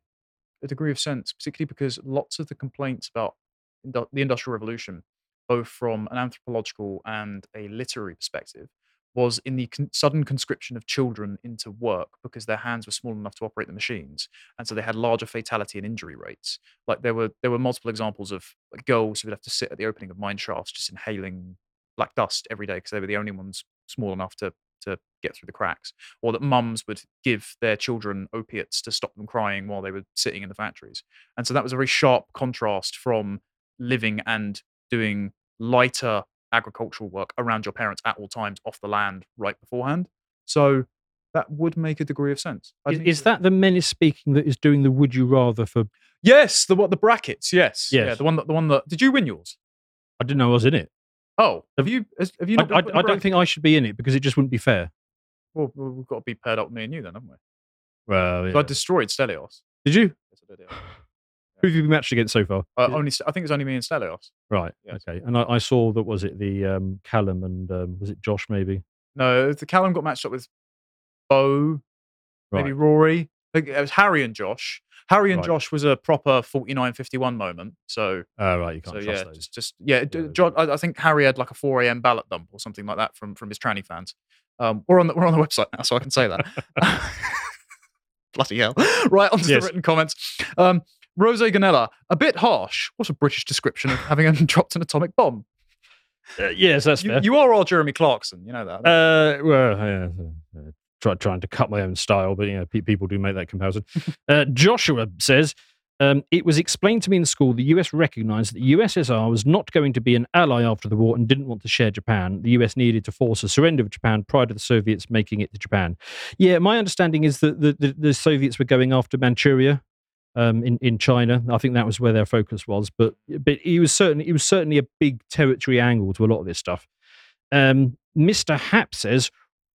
a degree of sense, particularly because lots of the complaints about the Industrial Revolution, both from an anthropological and a literary perspective, was in the con- sudden conscription of children into work because their hands were small enough to operate the machines, and so they had larger fatality and injury rates. Like there were there were multiple examples of like, girls who would have to sit at the opening of mine shafts just inhaling black dust every day because they were the only ones small enough to to get through the cracks, or that mums would give their children opiates to stop them crying while they were sitting in the factories. And so that was a very sharp contrast from living and doing lighter agricultural work around your parents at all times off the land right beforehand. So that would make a degree of sense. Is, is that the menace speaking that is doing the would you rather for? Yes, the what the brackets. Yes, yeah, the one that the one that did you win yours? I didn't know I was in it. Oh, have you? has- Have you? I, I, put in the I don't think I should be in it because it just wouldn't be fair. Well, we've got to be paired up, me and you, then, haven't we? Well, So I destroyed Stelios. did you? Yes, I did. Yeah. Who have you been matched against so far? Uh, Yeah. only, I think it's only me and Stelios. Right. Yes. Okay. And I, I saw that was it the um, Callum and um, was it Josh maybe? No, the Callum got matched up with Bo, maybe Rory. It was Harry and Josh. Harry and Right. Josh was a proper 49-51 moment. So, Oh, right. You can't so trust yeah, those. just, just yeah. d- Yeah. I, I think Harry had like a 4 a.m. ballot dump or something like that from from his tranny fans. Um, we're on the we're on the website now, so I can say that. Bloody hell! Right onto Yes. the written comments. Um, Rose Ganella, a bit harsh. What a British description of having dropped an atomic bomb. Uh, yes, that's You, fair. you are all Jeremy Clarkson, you know that. Uh, well, yeah, try, trying to cut my own style, but you know, pe- people do make that comparison. uh, Joshua says, um, it was explained to me in school the US recognized that the USSR was not going to be an ally after the war and didn't want to share Japan. The US needed to force a surrender of Japan prior to the Soviets making it to Japan. Yeah, my understanding is that the, the, the Soviets were going after Manchuria. Um, in, in China, I think that was where their focus was. But but he was certainly he was certainly a big territory angle to a lot of this stuff. Um, Mr. Happ says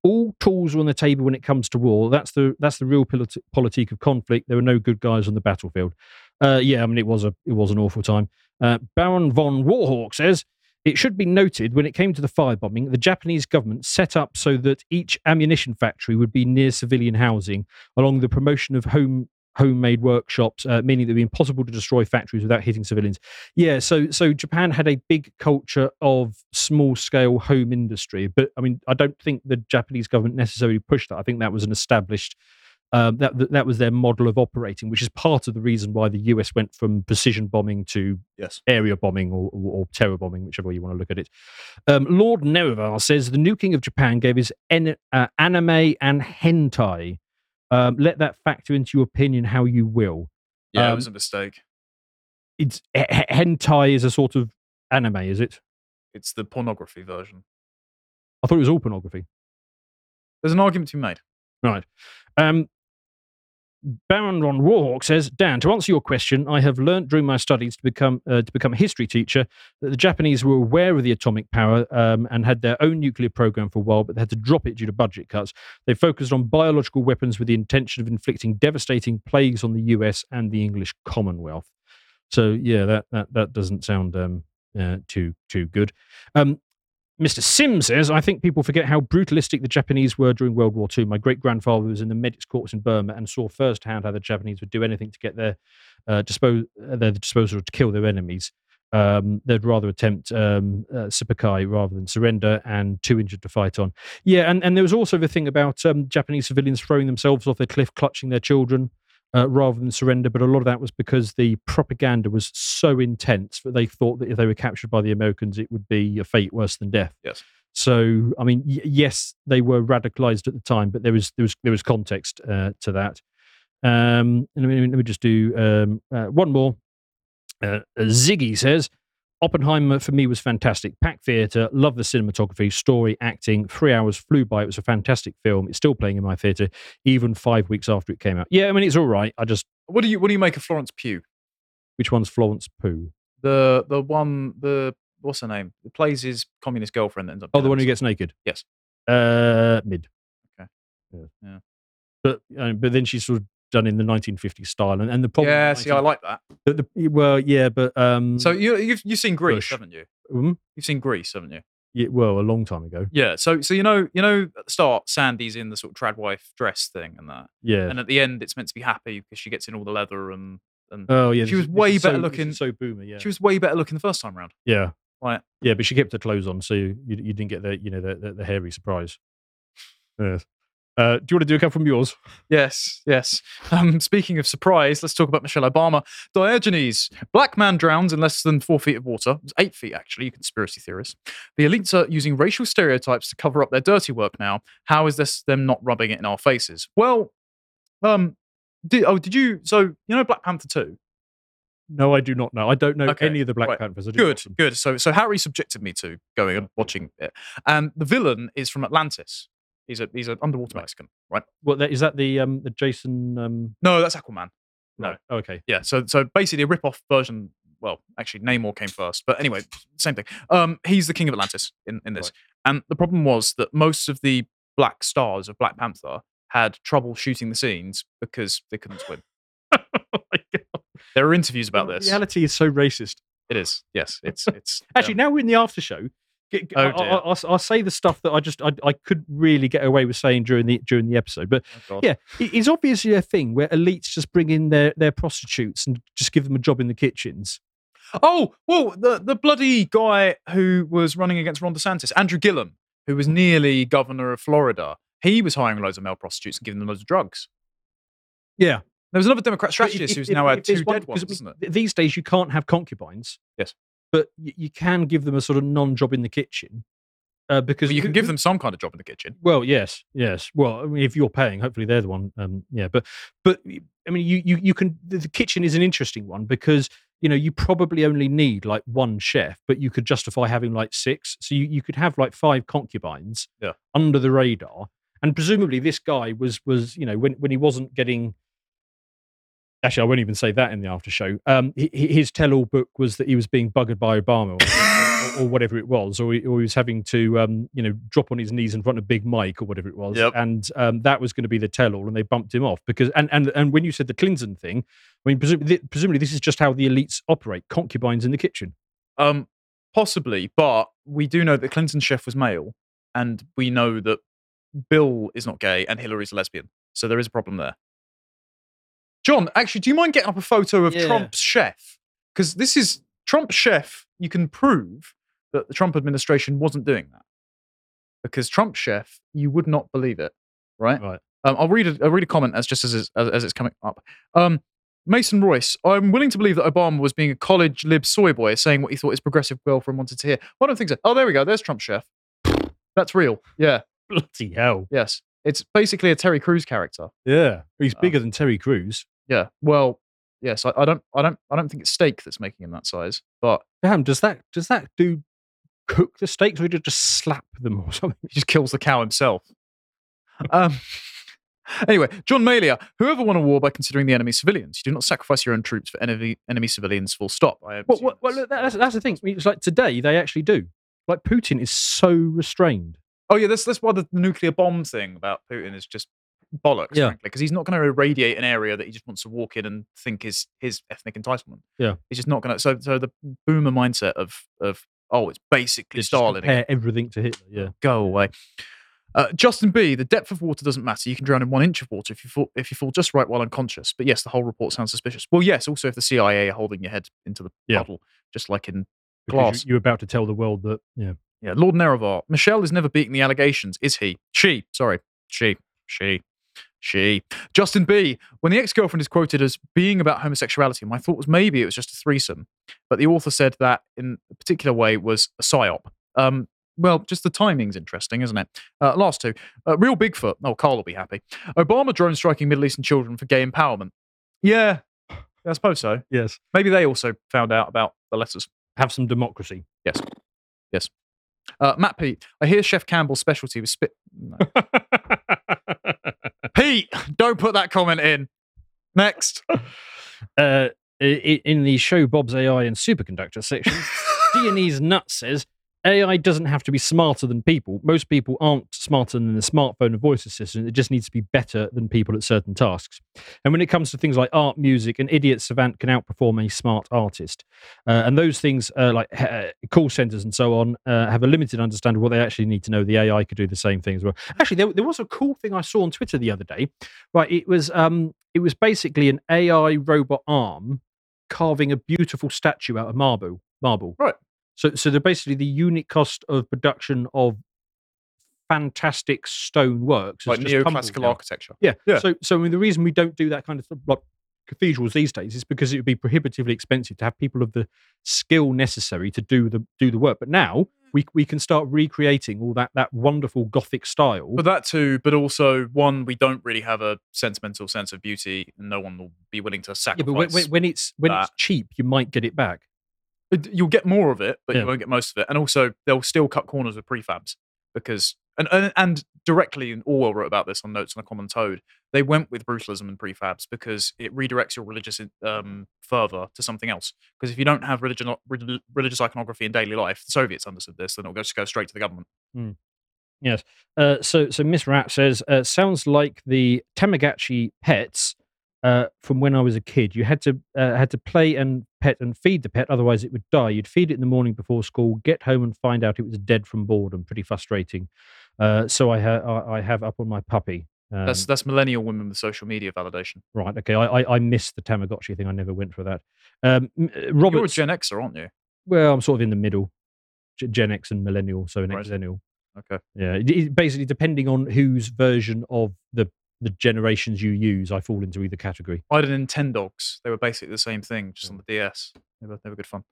all tools are on the table when it comes to war. That's the that's the real politi- politique of conflict. There were no good guys on the battlefield. Uh, yeah, I mean it was a it was an awful time. Uh, Baron von Warhawk says it should be noted when it came to the firebombing, the Japanese government set up so that each ammunition factory would be near civilian housing, along the promotion of home homemade workshops, uh, meaning that it would be impossible to destroy factories without hitting civilians. Yeah, so so Japan had a big culture of small scale home industry, but I mean, I don't think the Japanese government necessarily pushed that. I think that was an established. Um, that, that was their model of operating, which is part of the reason why the US went from precision bombing to yes. area bombing or, or, or terror bombing, whichever way you want to look at it. Um, Lord Nerevar says the nuking of Japan gave us en- uh, anime and hentai. Um, let that factor into your opinion how you will. Yeah, it Um, was a mistake. It's hentai is a sort of anime, is it? It's the pornography version. I thought it was all pornography. There's an argument to be made. Right. Um, Baron Ron Warhawk says, Dan, to answer your question, I have learned during my studies to become uh, to become a history teacher that the Japanese were aware of the atomic power um, and had their own nuclear program for a while, but they had to drop it due to budget cuts. They focused on biological weapons with the intention of inflicting devastating plagues on the US and the English Commonwealth. So yeah, that that, that doesn't sound um, uh, too too good. Um, Mr. Sim says, I think people forget how brutalistic the Japanese were during World War II. My great grandfather was in the medics corps in Burma and saw firsthand how the Japanese would do anything to get their uh, uh, their disposal to kill their enemies. Um, they'd rather attempt um, uh, rather than surrender and too injured to fight on. Yeah, and, and there was also the thing about um, Japanese civilians throwing themselves off the cliff, clutching their children uh, rather than surrender. But a lot of that was because the propaganda was so intense that they thought that if they were captured by the Americans, it would be a fate worse than death. Yes. So, I mean, y- yes, they were radicalized at the time, but there was there was there was context uh, to that. Um, and let me, let me just do um, uh, one more. Uh, Ziggy says, Oppenheimer for me was fantastic. Pack theatre, love the cinematography, story, acting. Three hours flew by. It was a fantastic film. It's still playing in my theatre, even five weeks after it came out. Yeah, I mean it's all right. I just What do you What do you make of Florence Pugh? which one's Florence Pugh? The the one the what's her name? It plays his communist girlfriend that ends up. Oh, the one who gets naked. Yes. Uh, mid. Okay. Yeah. Yeah. But uh, but then she sort of done in the 1950s style, and, and the problem. yeah, see, I like that. the, the, well, yeah, but um, So you, you've you've seen Grease, Bush. haven't you? um, You've seen Grease, haven't you? yeah, well, a long time ago. Yeah. So so you know you know at the start, Sandy's in the sort of trad wife dress thing and that, Yeah. and at the end, it's meant to be happy because she gets in all the leather and and oh yeah, she was way better so, looking- So boomer, yeah. she was way better looking the first time round. yeah. Right. Yeah, but she kept her clothes on, so you, you didn't get the you know the, the, the hairy surprise. Yes. Uh, do you want to do a couple from yours? Yes, yes. Um, speaking of surprise, let's talk about Michelle Obama. Diogenes, black man drowns in less than four feet of water. It was eight feet, actually, you conspiracy theorists. The elites are using racial stereotypes to cover up their dirty work now. How is this them not rubbing it in our faces? Well, um, did, oh, did you? So, you know Black Panther 2? No, I do not know. I don't know Okay, any of the Black right. Panthers. Good, good. So, so Harry subjected me to going and watching it. And the villain is from Atlantis. He's a he's an underwater Mexican, right? What that, is that the um the Jason um No, that's Aquaman. No. right. okay Yeah, so so basically a rip-off version. Well, actually, Namor came first, but anyway, same thing. Um, he's the king of Atlantis in, in this, and the problem was that most of the black stars of Black Panther had trouble shooting the scenes because they couldn't swim. oh my God. There are interviews about this. Reality is so racist. It is, yes, it's it's Actually, um, now we're in the after show. Oh, I, dear. I, will I'll say the stuff that I just I, I could really get away with saying during the during the episode, but oh yeah, it- it's obviously a thing where elites just bring in their their prostitutes and just give them a job in the kitchens. Oh, well, the the bloody guy who was running against Ron DeSantis, Andrew Gillum, who was nearly governor of Florida, he was hiring loads of male prostitutes and giving them loads of drugs. Yeah, There was another Democrat strategist if- who's if- now had if two one- dead ones? These days, you can't have concubines. Yes. But you, you can give them a sort of non-job in the kitchen uh, because But you can give them some kind of job in the kitchen. Well, yes, yes. Well, I mean, if you're paying, hopefully they're the one. Um, yeah, but but I mean, you you you can. The, the kitchen is an interesting one because you know you probably only need like one chef, but you could justify having like six. So you, you could have like five concubines Yeah. under the radar, and presumably this guy was was you know when when he wasn't getting. Actually, I won't even say that in the after show. Um, hi- hi- his tell-all book was that he was being buggered by Obama, or, or, or whatever it was, or he, or he was having to, um, you know, drop on his knees in front of a Big Mike or whatever it was, Yep. and um, that was going to be the tell-all, and they bumped him off because, and and and when you said the Clinton thing, I mean, presumably, presumably this is just how the elites operate: concubines in the kitchen. Um, possibly, but we do know that Clinton's chef was male, and we know that Bill is not gay and Hillary's a lesbian. So there is a problem there. John, actually, do you mind getting up a photo of Yeah. Trump's chef? Because this is Trump's chef. You can prove that the Trump administration wasn't doing that. Because Trump's chef, you would not believe it, right? Right. Um, I'll read a, I'll read a comment as just as it's, as, as it's coming up. Um, Mason Royce, I'm willing to believe that Obama was being a college lib soy boy, saying what he thought his progressive girlfriend wanted to hear. Well, I don't think so. Oh, there we go. There's Trump's chef. That's real. Yeah. Bloody hell! Yes. It's basically a Terry Crews character. Yeah, he's Uh, bigger than Terry Crews. Yeah. Well, yes. I, I don't. I don't. I don't think it's steak that's making him that size. But Damn, does that does that do cook the steaks or just slap them or something? he just kills the cow himself. um. Anyway, John Malia, whoever won a war by considering the enemy civilians, you do not sacrifice your own troops for enemy enemy civilians. Full stop. I Well, well, well that's- look, that's that's the thing. It's like today they actually do. Like Putin is so restrained. Oh yeah, that's that's why the nuclear bomb thing about Putin is just bollocks, Yeah. frankly, because he's not going to irradiate an area that he just wants to walk in and think is his ethnic entitlement. Yeah. he's just not going to. So, so the boomer mindset of of oh, it's basically It's Stalin. compare everything to Hitler. Yeah. Go away. Uh, Justin B. The depth of water doesn't matter. You can drown in one inch of water if you fall if you fall just right while unconscious. But yes, the whole report sounds suspicious. Well, yes, also if the CIA are holding your head into the Yeah. puddle, just like in Glass. You, you're about to tell the world that. Yeah. yeah, Lord Nerevar. Michelle is never beating the allegations, is he? She. Sorry. She. She. She. Justin B. When the ex girlfriend is quoted as being about homosexuality, my thought was maybe it was just a threesome. But the author said that in a particular way was a psyop. Um, well, just the timing's interesting, isn't it? Uh, last two. Uh, Real Bigfoot. Oh, Carl will be happy. Obama drone striking Middle Eastern children for gay empowerment. Yeah, I suppose so. Yes. Maybe they also found out about the letters. Have some democracy. Yes. Yes. Uh, Matt Pete, I hear Chef Campbell's specialty was spit. No. Pete, don't put that comment in. Next. uh, in the show Bob's AI and Superconductor section, Dionese Nut says, AI doesn't have to be smarter than people. Most people aren't smarter than the smartphone and voice assistant. It just needs to be better than people at certain tasks. And when it comes to things like art, music, an idiot savant can outperform a smart artist. Uh, and those things, uh, like uh, call centers and so on, uh, have a limited understanding of what they actually need to know. The AI could do the same thing as well. Actually, there, there was a cool thing I saw on Twitter the other day. Right, it was um, it was basically an AI robot arm carving a beautiful statue out of marble. Marble. Right. So, so they're basically the unit cost of production of fantastic stone works. like neoclassical architecture. Yeah. Yeah. So, so I mean, the reason we don't do that kind of stuff, like cathedrals these days is because it would be prohibitively expensive to have people of the skill necessary to do the do the work. But now we we can start recreating all that that wonderful Gothic style. But that too, but also one, we don't really have a sentimental sense of beauty, and no one will be willing to sacrifice. yeah, but when, when, when it's when it's cheap, you might get it back. It- You'll get more of it, but Yeah. you won't get most of it. And also, they'll still cut corners with prefabs because, and, and, and directly, and Orwell wrote about this on Notes on a Common Toad. They went with brutalism and prefabs because it redirects your religious um, fervor to something else. Because if you don't have religion, relig- religious iconography in daily life, the Soviets understood this, then it'll just go straight to the government. Mm. Yes. Uh, so so Miss Rat says uh, sounds like the Tamagotchi pets uh, from when I was a kid. You had to uh, had to play and pet and feed the pet, otherwise it would die. You'd feed it in the morning before school, get home and find out it was dead from boredom. Pretty frustrating. Uh, so I ha- I have up on my puppy. Um, That's that's millennial women with social media validation. right. Okay. I, I I missed the Tamagotchi thing. I never went for that. Um, uh, Robert. You're a Gen Xer, aren't you? well, I'm sort of in the middle. Gen X and millennial, so an Right. exennial. Okay. Yeah, it- it- basically depending on whose version of the the generations you use, I fall into either category. I had a Nintendogs. They were basically the same thing, just on the DS. They were, they were good fun.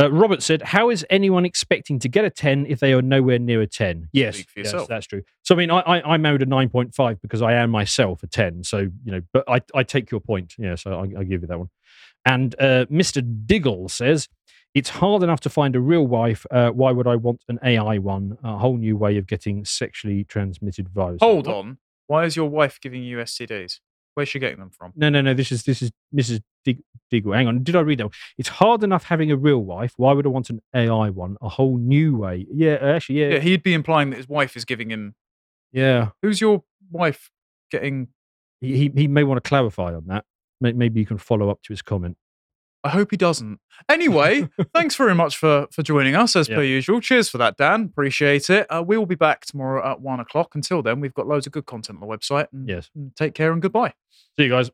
Uh, Robert said, "How is anyone expecting to get a ten if they are nowhere near a 10? Yes, yes, that's true. So I mean, I, I I married a nine point five because I am myself a ten. So you know, but I I take your point. Yeah, so I, I give you that one. And uh, Mr. Diggle says." It's hard enough to find a real wife. Uh, why would I want an AI one? A whole new way of getting sexually transmitted virus. Hold on. Why is your wife giving you STDs? Where's she getting them from? No, no, no. This is this is Mrs. Dig- Diggle. Hang on. Did I read that? It's hard enough having a real wife. Why would I want an AI one? A whole new way. Yeah, uh, actually, yeah, Yeah, he'd be implying that his wife is giving him. yeah. Who's your wife getting? He he, he may want to clarify on that. Maybe you can follow up to his comment. I hope he doesn't. Anyway, thanks very much for for joining us as Yeah. per usual. Cheers for that, Dan. Appreciate it. Uh, we will be back tomorrow at one o'clock. Until then, we've got loads of good content on the website. And, Yes. and take care and goodbye. See you guys.